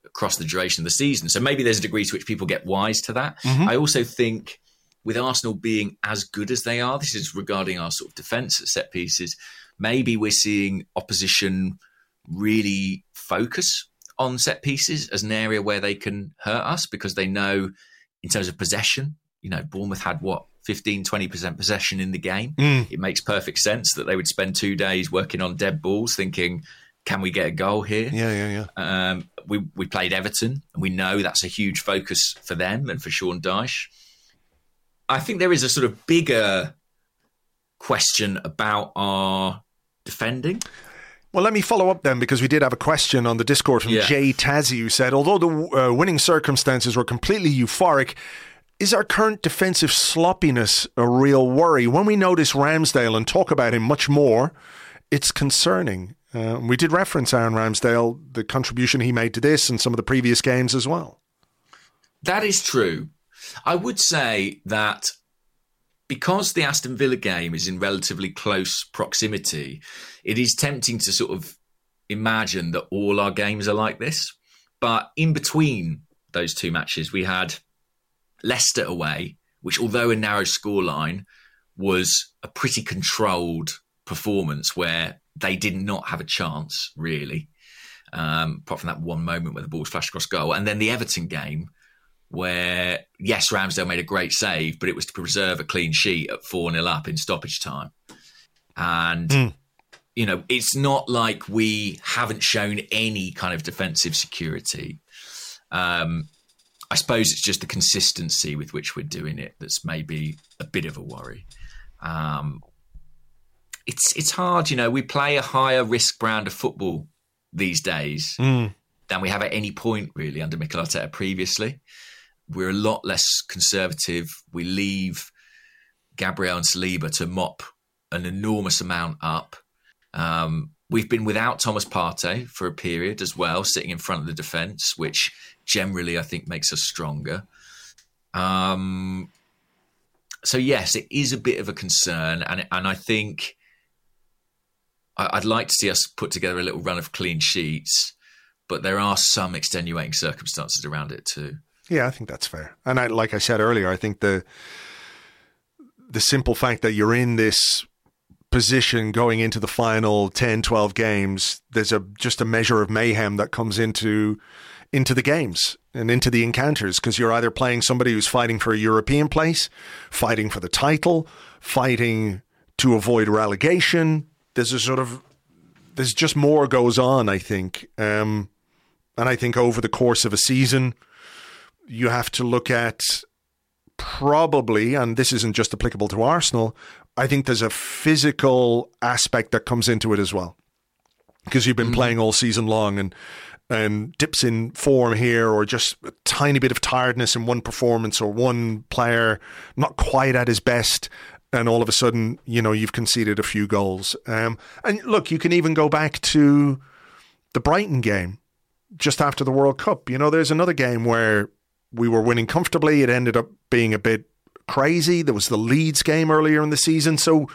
across the duration of the season. So maybe there's a degree to which people get wise to that. Mm-hmm. I also think with Arsenal being as good as they are, this is regarding our sort of defence at set pieces. Maybe we're seeing opposition really focus on set pieces as an area where they can hurt us because they know, in terms of possession, you know, Bournemouth had what 15, 20% possession in the game. Mm. It makes perfect sense that they would spend two days working on dead balls, thinking, can we get a goal here? Yeah, yeah, yeah. Um, we, we played Everton, and we know that's a huge focus for them and for Sean Dyche. I think there is a sort of bigger question about our defending. Well, let me follow up then because we did have a question on the Discord from Yeah. Jay Tazzy who said, although the uh, winning circumstances were completely euphoric, is our current defensive sloppiness a real worry? When we notice Ramsdale and talk about him much more, it's concerning. Uh, we did reference Aaron Ramsdale, the contribution he made to this and some of the previous games as well. That is true. I would say that because the Aston Villa game is in relatively close proximity, it is tempting to sort of imagine that all our games are like this. But in between those two matches, we had Leicester away, which, although a narrow scoreline, was a pretty controlled performance where they did not have a chance, really, um, apart from that one moment where the ball was flashed across goal. And then the Everton game, where yes, Ramsdale made a great save, but it was to preserve a clean sheet at 4 0 up in stoppage time. And, Mm. you know, it's not like we haven't shown any kind of defensive security. Um, I suppose it's just the consistency with which we're doing it that's maybe a bit of a worry. Um, it's it's hard, you know. We play a higher risk brand of football these days Mm. than we have at any point really under Mikel Arteta previously. We're a lot less conservative. We leave Gabriel and Saliba to mop an enormous amount up. Um, we've been without Thomas Partey for a period as well, sitting in front of the defence, which generally I think makes us stronger. Um, so yes, it is a bit of a concern, and and I think I'd like to see us put together a little run of clean sheets, but there are some extenuating circumstances around it too. Yeah, I think that's fair. And I, like I said earlier, I think the the simple fact that you're in this position going into the final 10, 12 games, there's a just a measure of mayhem that comes into into the games and into the encounters because you're either playing somebody who's fighting for a European place, fighting for the title, fighting to avoid relegation. There's a sort of there's just more goes on, I think. Um, and I think over the course of a season, you have to look at probably, and this isn't just applicable to Arsenal, I think there's a physical aspect that comes into it as well. Because you've been mm-hmm. playing all season long and and dips in form here or just a tiny bit of tiredness in one performance or one player not quite at his best and all of a sudden, you know, you've conceded a few goals. Um, and look, you can even go back to the Brighton game just after the World Cup. You know, there's another game where we were winning comfortably. It ended up being a bit crazy. There was the Leeds game earlier in the season. So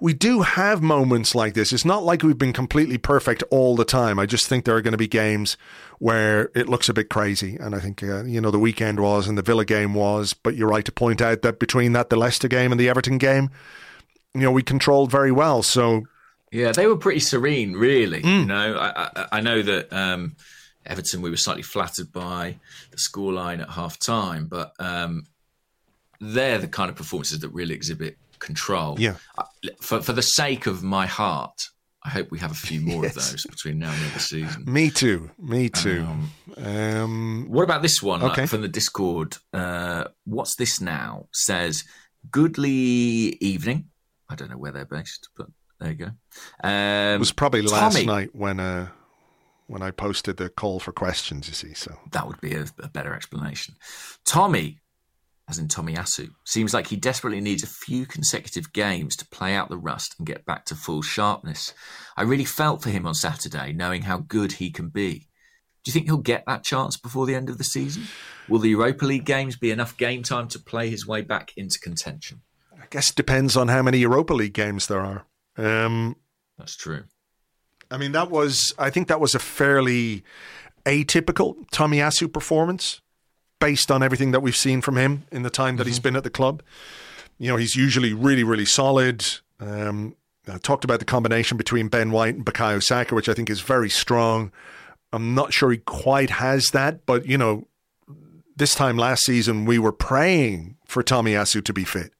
we do have moments like this. It's not like we've been completely perfect all the time. I just think there are going to be games where it looks a bit crazy. And I think, uh, you know, the weekend was and the Villa game was. But you're right to point out that between that, the Leicester game and the Everton game, you know, we controlled very well. So. Yeah, they were pretty serene, really. Mm. You know, I, I, I know that. Um, Everton, we were slightly flattered by the scoreline at half time, but um, they're the kind of performances that really exhibit control. Yeah. For, for the sake of my heart, I hope we have a few more [LAUGHS] yes. of those between now and the end of the season. Me too. Me too. Um, um, what about this one okay. like, from the Discord? Uh, what's this now? Says, Goodly evening. I don't know where they're based, but there you go. Um, it was probably last Tommy. night when uh, when I posted the call for questions, you see. So that would be a, a better explanation. Tommy, as in Tomiyasu, seems like he desperately needs a few consecutive games to play out the rust and get back to full sharpness. I really felt for him on Saturday, knowing how good he can be. Do you think he'll get that chance before the end of the season? Will the Europa League games be enough game time to play his way back into contention? I guess it depends on how many Europa League games there are. Um, That's true. I mean, that was, I think that was a fairly atypical Tomiyasu performance based on everything that we've seen from him in the time that mm-hmm. he's been at the club. You know, he's usually really, really solid. Um, I talked about the combination between Ben White and Bukayo Saka, which I think is very strong. I'm not sure he quite has that, but, you know, this time last season, we were praying for Tomiyasu to be fit.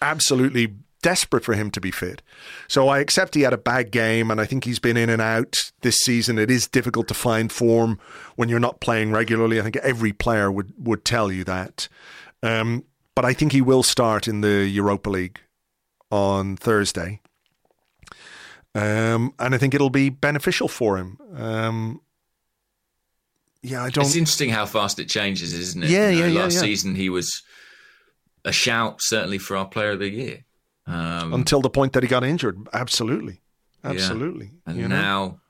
Absolutely desperate for him to be fit. So I accept he had a bad game, and I think he's been in and out this season. It is difficult to find form when you're not playing regularly. I think every player would, would tell you that. Um, but I think he will start in the Europa League on Thursday. Um, and I think it'll be beneficial for him. Um, yeah, I don't. It's interesting how fast it changes, isn't it? Yeah, you know, yeah, yeah. Last yeah. season, he was a shout, certainly for our Player of the Year. Um, Until the point that he got injured. Absolutely. Absolutely. Yeah. And you know? now,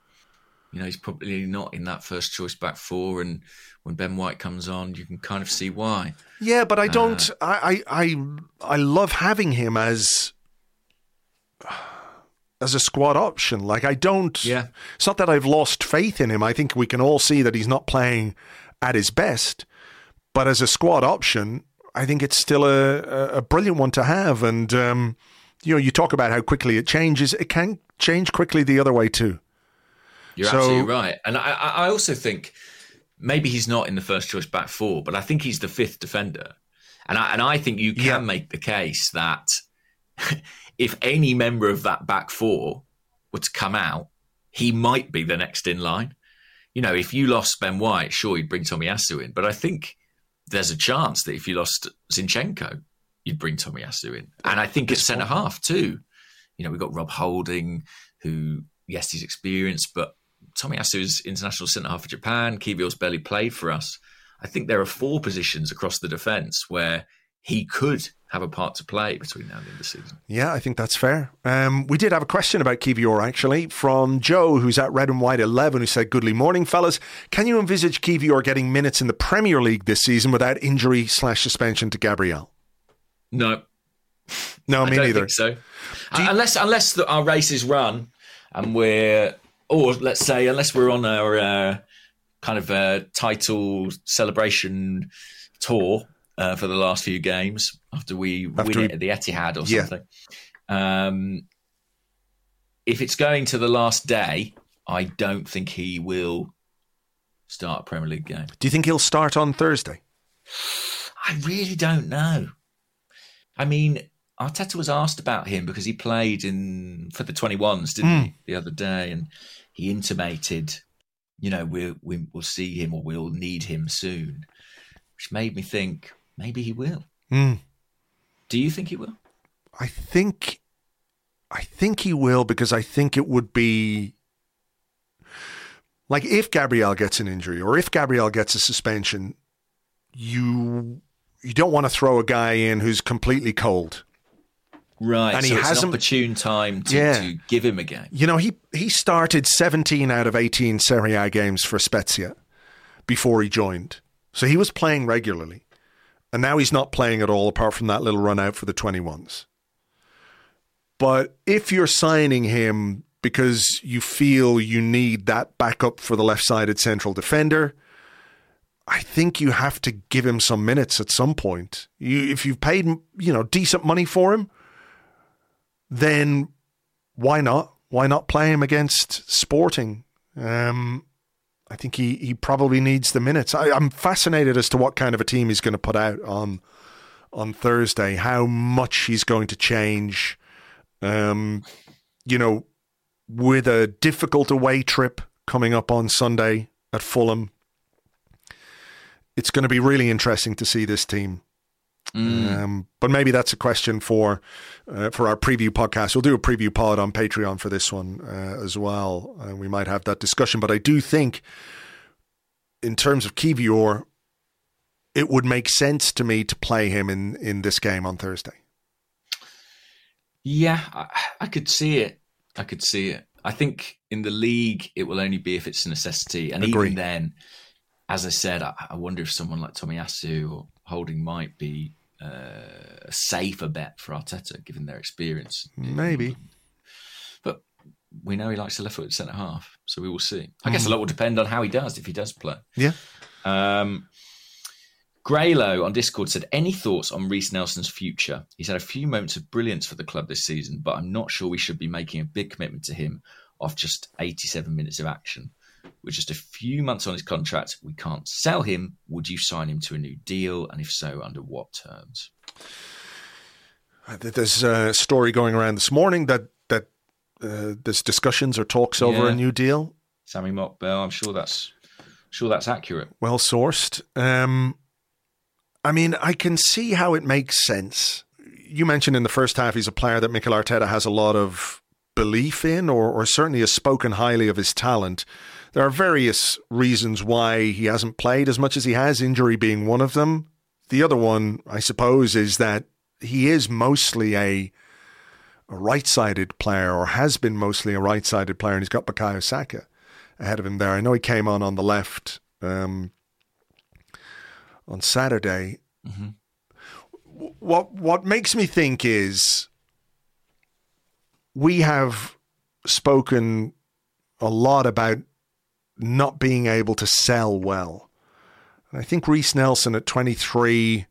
you know, he's probably not in that first choice back four. And when Ben White comes on, you can kind of see why. Yeah, but I don't. Uh, I, I I love having him as as a squad option. Like I don't. Yeah. It's not that I've lost faith in him. I think we can all see that he's not playing at his best. But as a squad option, I think it's still a, a brilliant one to have. And, um, you know, you talk about how quickly it changes. It can change quickly the other way too. You're so, absolutely right. And I, I also think maybe he's not in the first choice back four, but I think he's the fifth defender. And I, and I think you can yeah. make the case that [LAUGHS] if any member of that back four were to come out, he might be the next in line. You know, if you lost Ben White, sure, you'd bring Tomiyasu in. But I think there's a chance that if you lost Zinchenko, you'd bring Tomiyasu in. And I think it's centre half too. You know, we've got Rob Holding, who, yes, he's experienced, but Tomiyasu is international centre half for Japan. Kiwior's barely played for us. I think there are four positions across the defence where he could have a part to play between now and the end of the season. Yeah, I think that's fair. Um, we did have a question about Kiwior actually from Joe, who's at Red and White 11, who said, Goodly morning, fellas. Can you envisage Kiwior getting minutes in the Premier League this season without injury slash suspension to Gabriel? No. No, me neither. so. You- unless unless the, our race is run and we're, or let's say, unless we're on our uh, kind of uh, title celebration tour uh, for the last few games after we after win we, it at the Etihad or something. Yeah. Um, if it's going to the last day, I don't think he will start a Premier League game. Do you think he'll start on Thursday? I really don't know. I mean, Arteta was asked about him because he played in for the 21s, didn't Mm. he, the other day? And he intimated, you know, we'll, we, we'll see him or we'll need him soon, which made me think maybe he will. Mm. Do you think he will? I think I think he will because I think it would be like if Gabriel gets an injury or if Gabriel gets a suspension, you you don't want to throw a guy in who's completely cold. Right. And so he hasn't- an opportune time to, Yeah. to give him a game. You know, he he started 17 out of 18 Serie A games for Spezia before he joined. So he was playing regularly. And now he's not playing at all apart from that little run out for the 21s. But if you're signing him because you feel you need that backup for the left-sided central defender, I think you have to give him some minutes at some point. You if you've paid, you know, decent money for him, then why not? Why not play him against Sporting? Um, I think he, he probably needs the minutes. I, I'm fascinated as to what kind of a team he's going to put out on on Thursday. How much he's going to change. Um, you know, with a difficult away trip coming up on Sunday at Fulham, it's going to be really interesting to see this team. Um, but maybe that's a question for uh, for our preview podcast. We'll do a preview pod on Patreon for this one uh, as well. Uh, we might have that discussion. But I do think, in terms of Kiwior, it would make sense to me to play him in in this game on Thursday. Yeah, I, I could see it. I could see it. I think in the league, it will only be if it's a necessity. And even then, as I said, I, I wonder if someone like Tomiyasu or Holding might be uh, a safer bet for Arteta, given their experience. Maybe. But we know he likes the left foot centre half, so we will see. I guess a lot will depend on how he does if he does play. Yeah. Um, Graylow on Discord said, Any thoughts on Reiss Nelson's future? He's had a few moments of brilliance for the club this season, but I'm not sure we should be making a big commitment to him off just 87 minutes of action. With just a few months on his contract, we can't sell him. Would you sign him to a new deal? And if so, under what terms? Uh, There's a story going around this morning that that uh, there's discussions or talks over a new deal. Sami Mokbel, I'm sure that's sure that's accurate. well sourced. Um, I mean, I can see how it makes sense. You mentioned in the first half he's a player that Mikel Arteta has a lot of belief in, or, or certainly has spoken highly of his talent. There are various reasons why he hasn't played as much as he has, injury being one of them. The other one, I suppose, is that he is mostly a a right-sided player, or has been mostly a right-sided player, and he's got Bukayo Saka ahead of him there. I know he came on on the left um, on Saturday. W- What what makes me think is we have spoken a lot about not being able to sell well. And I think Reiss Nelson at 23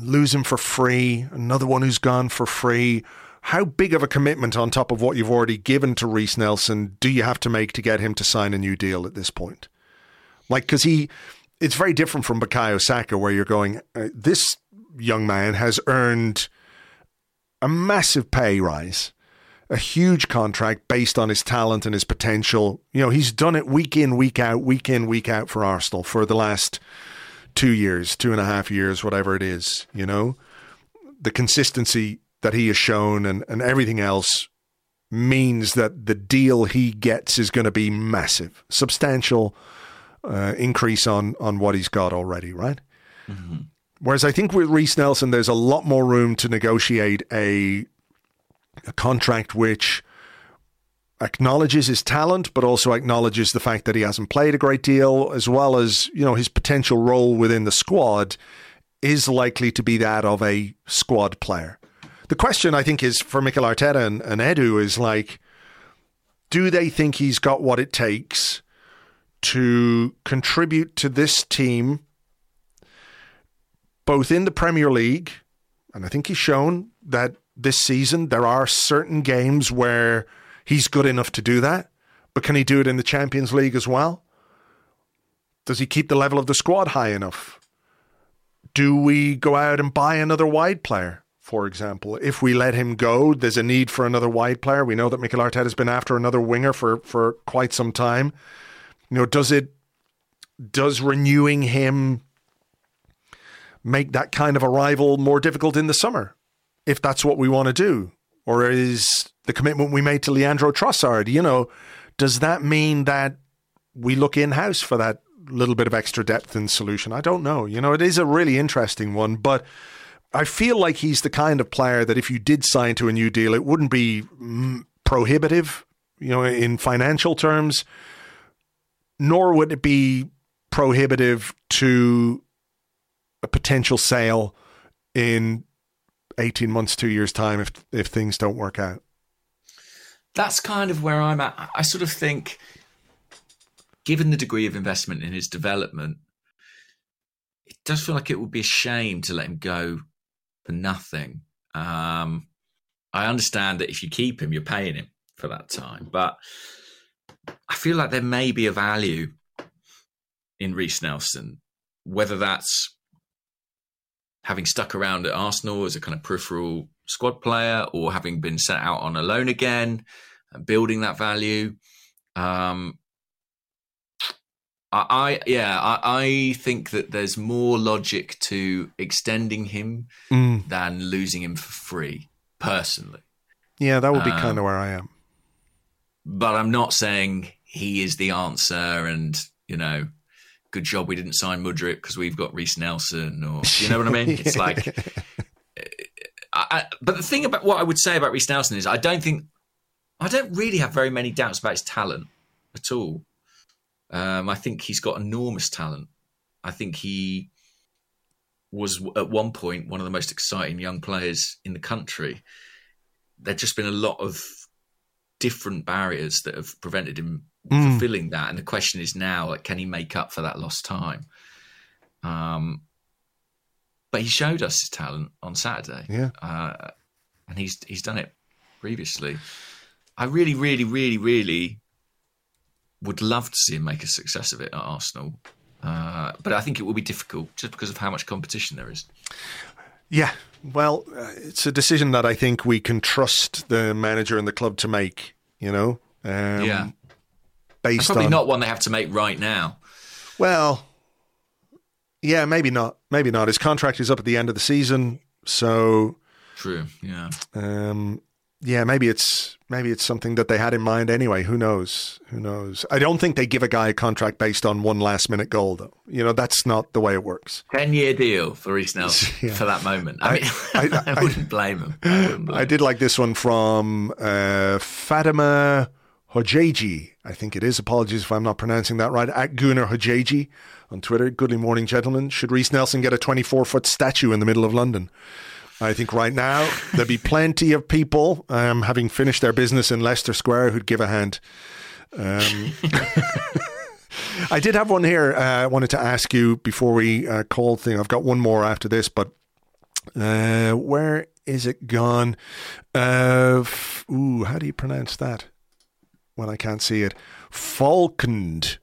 lose him for free, another one who's gone for free. How big of a commitment on top of what you've already given to Reiss Nelson do you have to make to get him to sign a new deal at this point? Like, because he, it's very different from Bukayo Saka, where you're going, uh, this young man has earned a massive pay rise, a huge contract based on his talent and his potential. You know, he's done it week in, week out, week in, week out for Arsenal for the last two years, two and a half years, whatever it is, you know? The consistency that he has shown and, and everything else means that the deal he gets is going to be massive, substantial uh, increase on on what he's got already, right? Whereas I think with Reiss Nelson, there's a lot more room to negotiate a a contract which acknowledges his talent, but also acknowledges the fact that he hasn't played a great deal, as well as you know his potential role within the squad is likely to be that of a squad player. The question I think is for Mikel Arteta and, and Edu is like, do they think he's got what it takes to contribute to this team, both in the Premier League, and I think he's shown that this season there are certain games where he's good enough to do that, but can he do it in the Champions League as well? Does he keep the level of the squad high enough? Do we go out and buy another wide player, for example? If we let him go, there's a need for another wide player. We know that Mikel Arteta has been after another winger for, for quite some time. You know, does it does renewing him make that kind of arrival more difficult in the summer, if that's what we want to do? Or is the commitment we made to Leandro Trossard, you know, does that mean that we look in house for that little bit of extra depth and solution? I don't know. You know, it is a really interesting one, but I feel like he's the kind of player that if you did sign to a new deal, it wouldn't be mm, prohibitive, you know, in financial terms, nor would it be prohibitive to a potential sale in 18 months, two years' time if, if things don't work out. That's kind of where I'm at. I sort of think, given the degree of investment in his development, it does feel like it would be a shame to let him go for nothing. Um, I understand that if you keep him, you're paying him for that time, but I feel like there may be a value in Reiss Nelson, whether that's having stuck around at Arsenal as a kind of peripheral squad player or having been sent out on a loan again and building that value. Um, I, I yeah, I, I, think that there's more logic to extending him mm. than losing him for free, personally. Yeah, that would be um, kind of where I am. But I'm not saying he is the answer and, you know, good job we didn't sign Mudryk because we've got Reiss Nelson, or [LAUGHS] you know what I mean? It's like, I, but the thing about what I would say about Reiss Nelson is I don't think I don't really have very many doubts about his talent at all. Um, I think he's got enormous talent. I think he was at one point one of the most exciting young players in the country. There'd just been a lot of different barriers that have prevented him mm. fulfilling that. And the question is now, like, can he make up for that lost time? Um, but he showed us his talent on Saturday. Yeah, uh, and he's he's done it previously. I really, really, really, really would love to see him make a success of it at Arsenal. Uh, but I think it will be difficult just because of how much competition there is. Yeah, well, uh, it's a decision that I think we can trust the manager and the club to make. You know, um, yeah, based probably on, not one they have to make right now. Well, yeah, maybe not. Maybe not. His contract is up at the end of the season, so true. Yeah. Um, yeah, maybe it's maybe it's something that they had in mind anyway. Who knows? Who knows? I don't think they give a guy a contract based on one last minute goal, though. You know, that's not the way it works. Ten year deal for Reiss [LAUGHS] Nelson yeah. for that moment. I, mean, I, [LAUGHS] I, I wouldn't blame him. I, blame I did like this one from uh, Fatima Hojeji. I think it is. Apologies if I'm not pronouncing that right. At Gunnar Hojeji on Twitter. Good morning, gentlemen. Should Reiss Nelson get a 24 foot statue in the middle of London? I think right now there'd be plenty of people um, having finished their business in Leicester Square who'd give a hand. Um, [LAUGHS] I did have one here. Uh, I wanted to ask you before we uh, call thing. I've got one more after this, but uh, where is it gone? Uh, f- ooh, how do you pronounce that? When I can't see it, Falkend,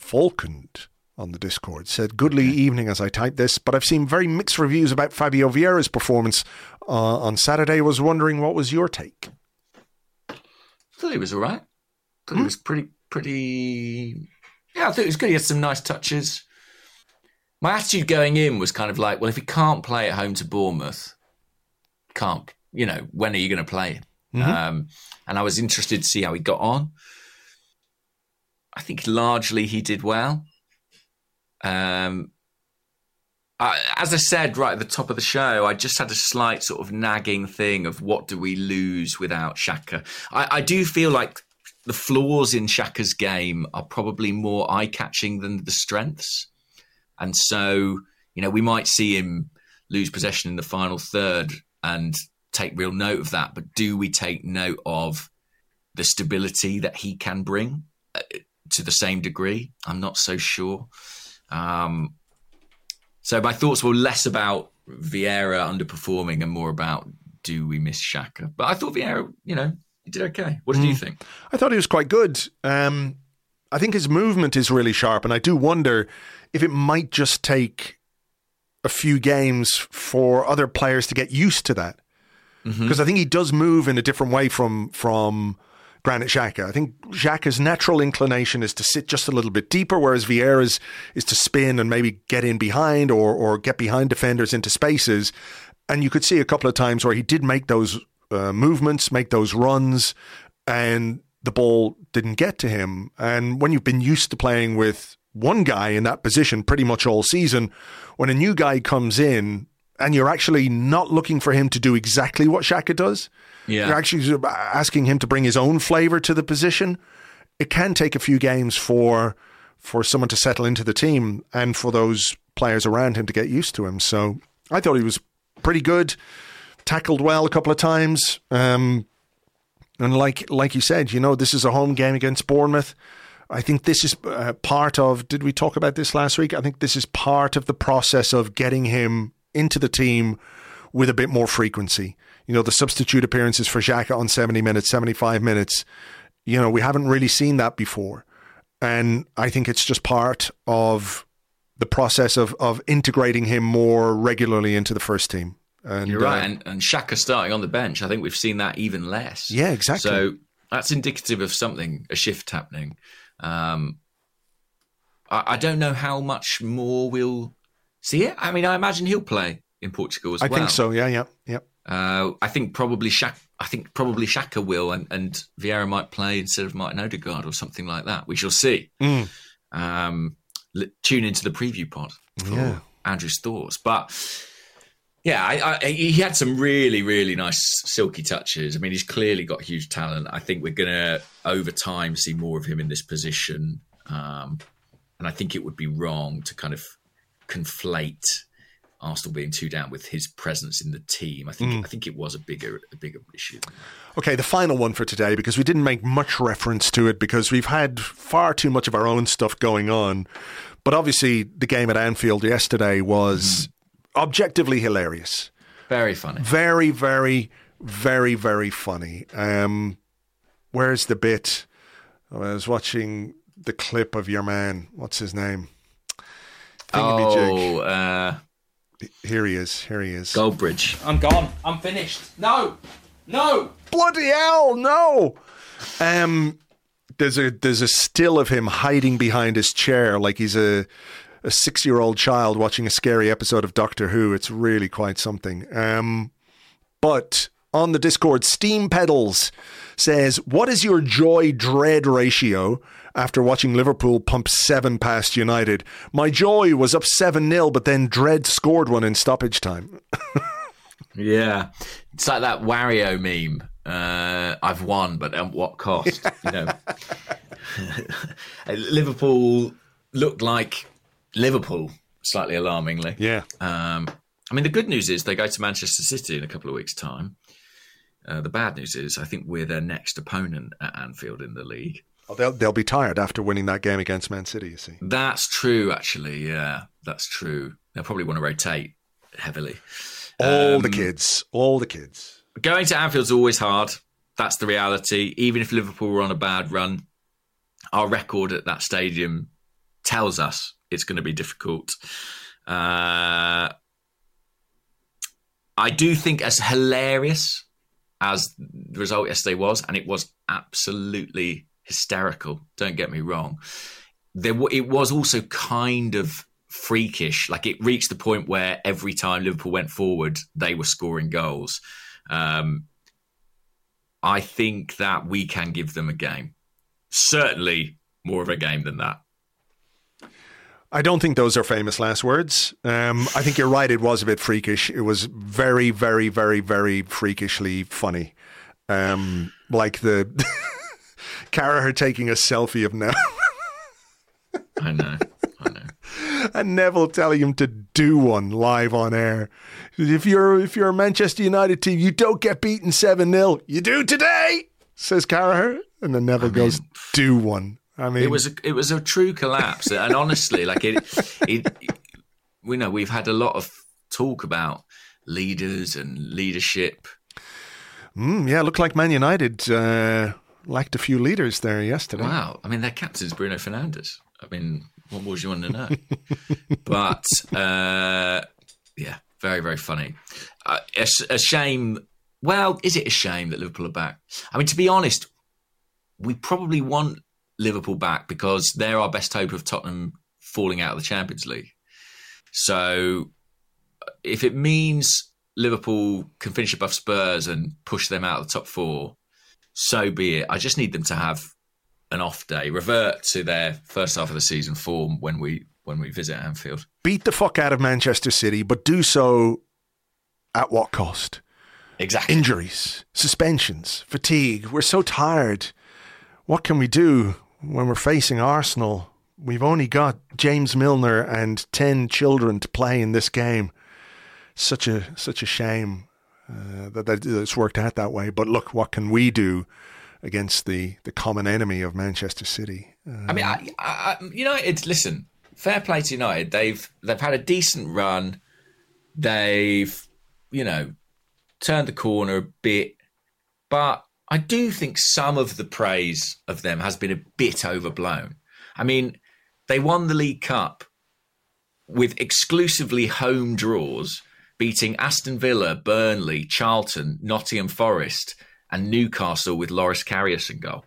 Falkend on the Discord said, Goodly evening as I type this, but I've seen very mixed reviews about Fabio Vieira's performance uh, on Saturday. Was wondering what was your take? I thought he was all right. I thought hmm? he was pretty, pretty. Yeah, I thought it was good. He had some nice touches. My attitude going in was kind of like, well, if he can't play at home to Bournemouth, can't, you know, when are you going to play Mm-hmm. Um, and I was interested to see how he got on. I think largely he did well. Um, I, as I said right at the top of the show, I just had a slight sort of nagging thing of what do we lose without Xhaka. I, I do feel like the flaws in Xhaka's game are probably more eye catching than the strengths. And so, you know, we might see him lose possession in the final third and take real note of that. But do we take note of the stability that he can bring uh, to the same degree? I'm not so sure. Um, so my thoughts were less about Vieira underperforming and more about do we miss Xhaka? But I thought Vieira, you know, he did okay. What did you think? I thought he was quite good. Um, I think his movement is really sharp, and I do wonder if it might just take a few games for other players to get used to that. Because I think he does move in a different way from from Granit Xhaka. I think Xhaka's natural inclination is to sit just a little bit deeper, whereas Vieira's is to spin and maybe get in behind or or get behind defenders into spaces. And you could see a couple of times where he did make those uh, movements, make those runs, and the ball didn't get to him. And when you've been used to playing with one guy in that position pretty much all season, when a new guy comes in and you're actually not looking for him to do exactly what Xhaka does, Yeah. you're actually asking him to bring his own flavor to the position. It can take a few games for for someone to settle into the team and for those players around him to get used to him. So I thought he was pretty good, tackled well a couple of times. Um, and like like you said, you know, this is a home game against Bournemouth. I think this is uh, part of. Did we talk about this last week? I think this is part of the process of getting him into the team with a bit more frequency. You know, the substitute appearances for Xhaka on seventy minutes, seventy-five minutes. You know, we haven't really seen that before, and I think it's just part of the process of of integrating him more regularly into the first team. And You're right, uh, and, and Xhaka starting on the bench. I think we've seen that even less. Yeah, exactly. So that's indicative of something, a shift happening. Um, I, I don't know how much more we'll see it. I mean, I imagine he'll play in Portugal as I well. I think so. Yeah, yeah, yeah. Uh, I think probably Xhaka. I think probably Xhaka will, and, and Vieira might play instead of Martin Odegaard or something like that. We shall see. Mm. Um, tune into the preview pod for Yeah. Andrew's thoughts. But yeah, I, I, he had some really, really nice silky touches. I mean, he's clearly got huge talent. I think we're going to, over time, see more of him in this position. Um, and I think it would be wrong to kind of conflate Arsenal being two down with his presence in the team. I think I think it was a bigger a bigger issue. Okay, the final one for today, because we didn't make much reference to it because we've had far too much of our own stuff going on. But obviously, the game at Anfield yesterday was objectively hilarious. Very funny. Very, very, very, very funny. Um, where's the bit? I was watching the clip of your man. What's his name? Thingamajig. Oh, uh, Here he is. Here he is. Goldbridge. I'm gone. I'm finished. No. No. bloody hell, no. Um, there's a there's a still of him hiding behind his chair like he's a a six year old child watching a scary episode of Doctor Who. It's really quite something. Um, but on the Discord, Steam Pedals says, "What is your joy dread ratio?" After watching Liverpool pump seven past United, my joy was up seven 0 but then Dread scored one in stoppage time. [LAUGHS] Yeah, it's like that Wario meme. Uh, I've won, but at what cost? [LAUGHS] You know, [LAUGHS] Liverpool looked like Liverpool, slightly alarmingly. Yeah, Um, I mean, the good news is they go to Manchester City in a couple of weeks' time. Uh, the bad news is I think we're their next opponent at Anfield in the league. Well, they'll they'll be tired after winning that game against Man City. You see. That's true, actually. Yeah, that's true. They'll probably want to rotate heavily. All the Um, kids, all the kids. Going to Anfield's always hard. That's the reality. Even if Liverpool were on a bad run, our record at that stadium tells us it's going to be difficult. Uh, I do think as hilarious as the result yesterday was, and it was absolutely hysterical. Don't get me wrong. There, it was also kind of freakish. Like it reached the point where every time Liverpool went forward, they were scoring goals. Um, I think that we can give them a game. Certainly more of a game than that. I don't think those are famous last words. Um, I think you're right. It was a bit freakish. It was very, very, very, very freakishly funny. Um, like the [LAUGHS] Carragher taking a selfie of Neville [LAUGHS] I know. I know. and Neville telling him to do one live on air. If you're if you're a Manchester United team, you don't get beaten seven 0 You do today, says Carragher, and then Neville goes, "Do one." I mean, It was a, it was a true collapse, and honestly, like it, it, we know we've had a lot of talk about leaders and leadership. Mm, yeah, looked like Man United uh, lacked a few leaders there yesterday. Wow. I mean, their captain's Bruno Fernandes. I mean, what more do you want to know? [LAUGHS] but uh, yeah, very, very funny. Uh, a, a shame. Well, is it a shame that Liverpool are back? I mean, to be honest, we probably want Liverpool back because they're our best hope of Tottenham falling out of the Champions League. So if it means Liverpool can finish above Spurs and push them out of the top four, so be it. I just need them to have an off day, revert to their first half of the season form when we when we visit Anfield. Beat the fuck out of Manchester City, but do so at what cost? Exactly. Injuries, suspensions, fatigue. We're so tired. What can we do when we're facing Arsenal? We've only got James Milner and 10 children to play in this game. Such a such a shame uh, that, that it's worked out that way. But look, what can we do against the, the common enemy of Manchester City? Uh, I mean, I, I, United. Listen, fair play to United. They've they've had a decent run. They've you know turned the corner a bit, but I do think some of the praise of them has been a bit overblown. I mean, they won the League Cup with exclusively home draws, beating Aston Villa, Burnley, Charlton, Nottingham Forest, and Newcastle with Loris Karius in goal.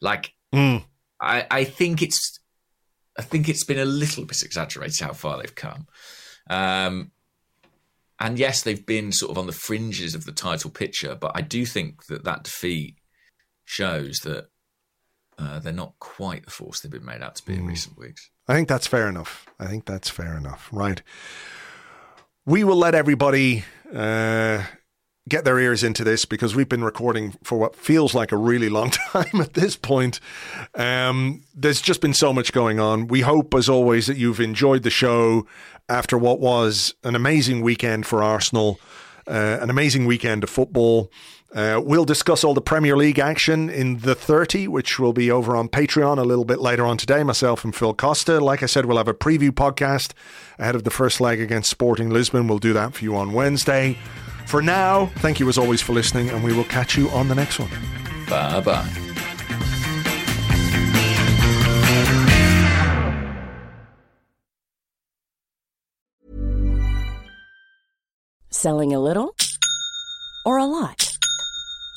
Like, mm. I, I think it's, I think it's been a little bit exaggerated how far they've come. Um, and yes, they've been sort of on the fringes of the title picture, but I do think that that defeat shows that uh, they're not quite the force they've been made out to be mm. in recent weeks. I think that's fair enough. I think that's fair enough. Right. We will let everybody uh, get their ears into this because we've been recording for what feels like a really long [LAUGHS] time at this point. Um, there's just been so much going on. We hope, as always, that you've enjoyed the show after what was an amazing weekend for Arsenal, uh, an amazing weekend of football. Uh, we'll discuss all the Premier League action in the 30, which will be over on Patreon a little bit later on today. Myself and Phil Costa. Like I said, we'll have a preview podcast ahead of the first leg against Sporting Lisbon. We'll do that for you on Wednesday. For now, thank you as always for listening, and we will catch you on the next one. Bye bye. Selling a little or a lot?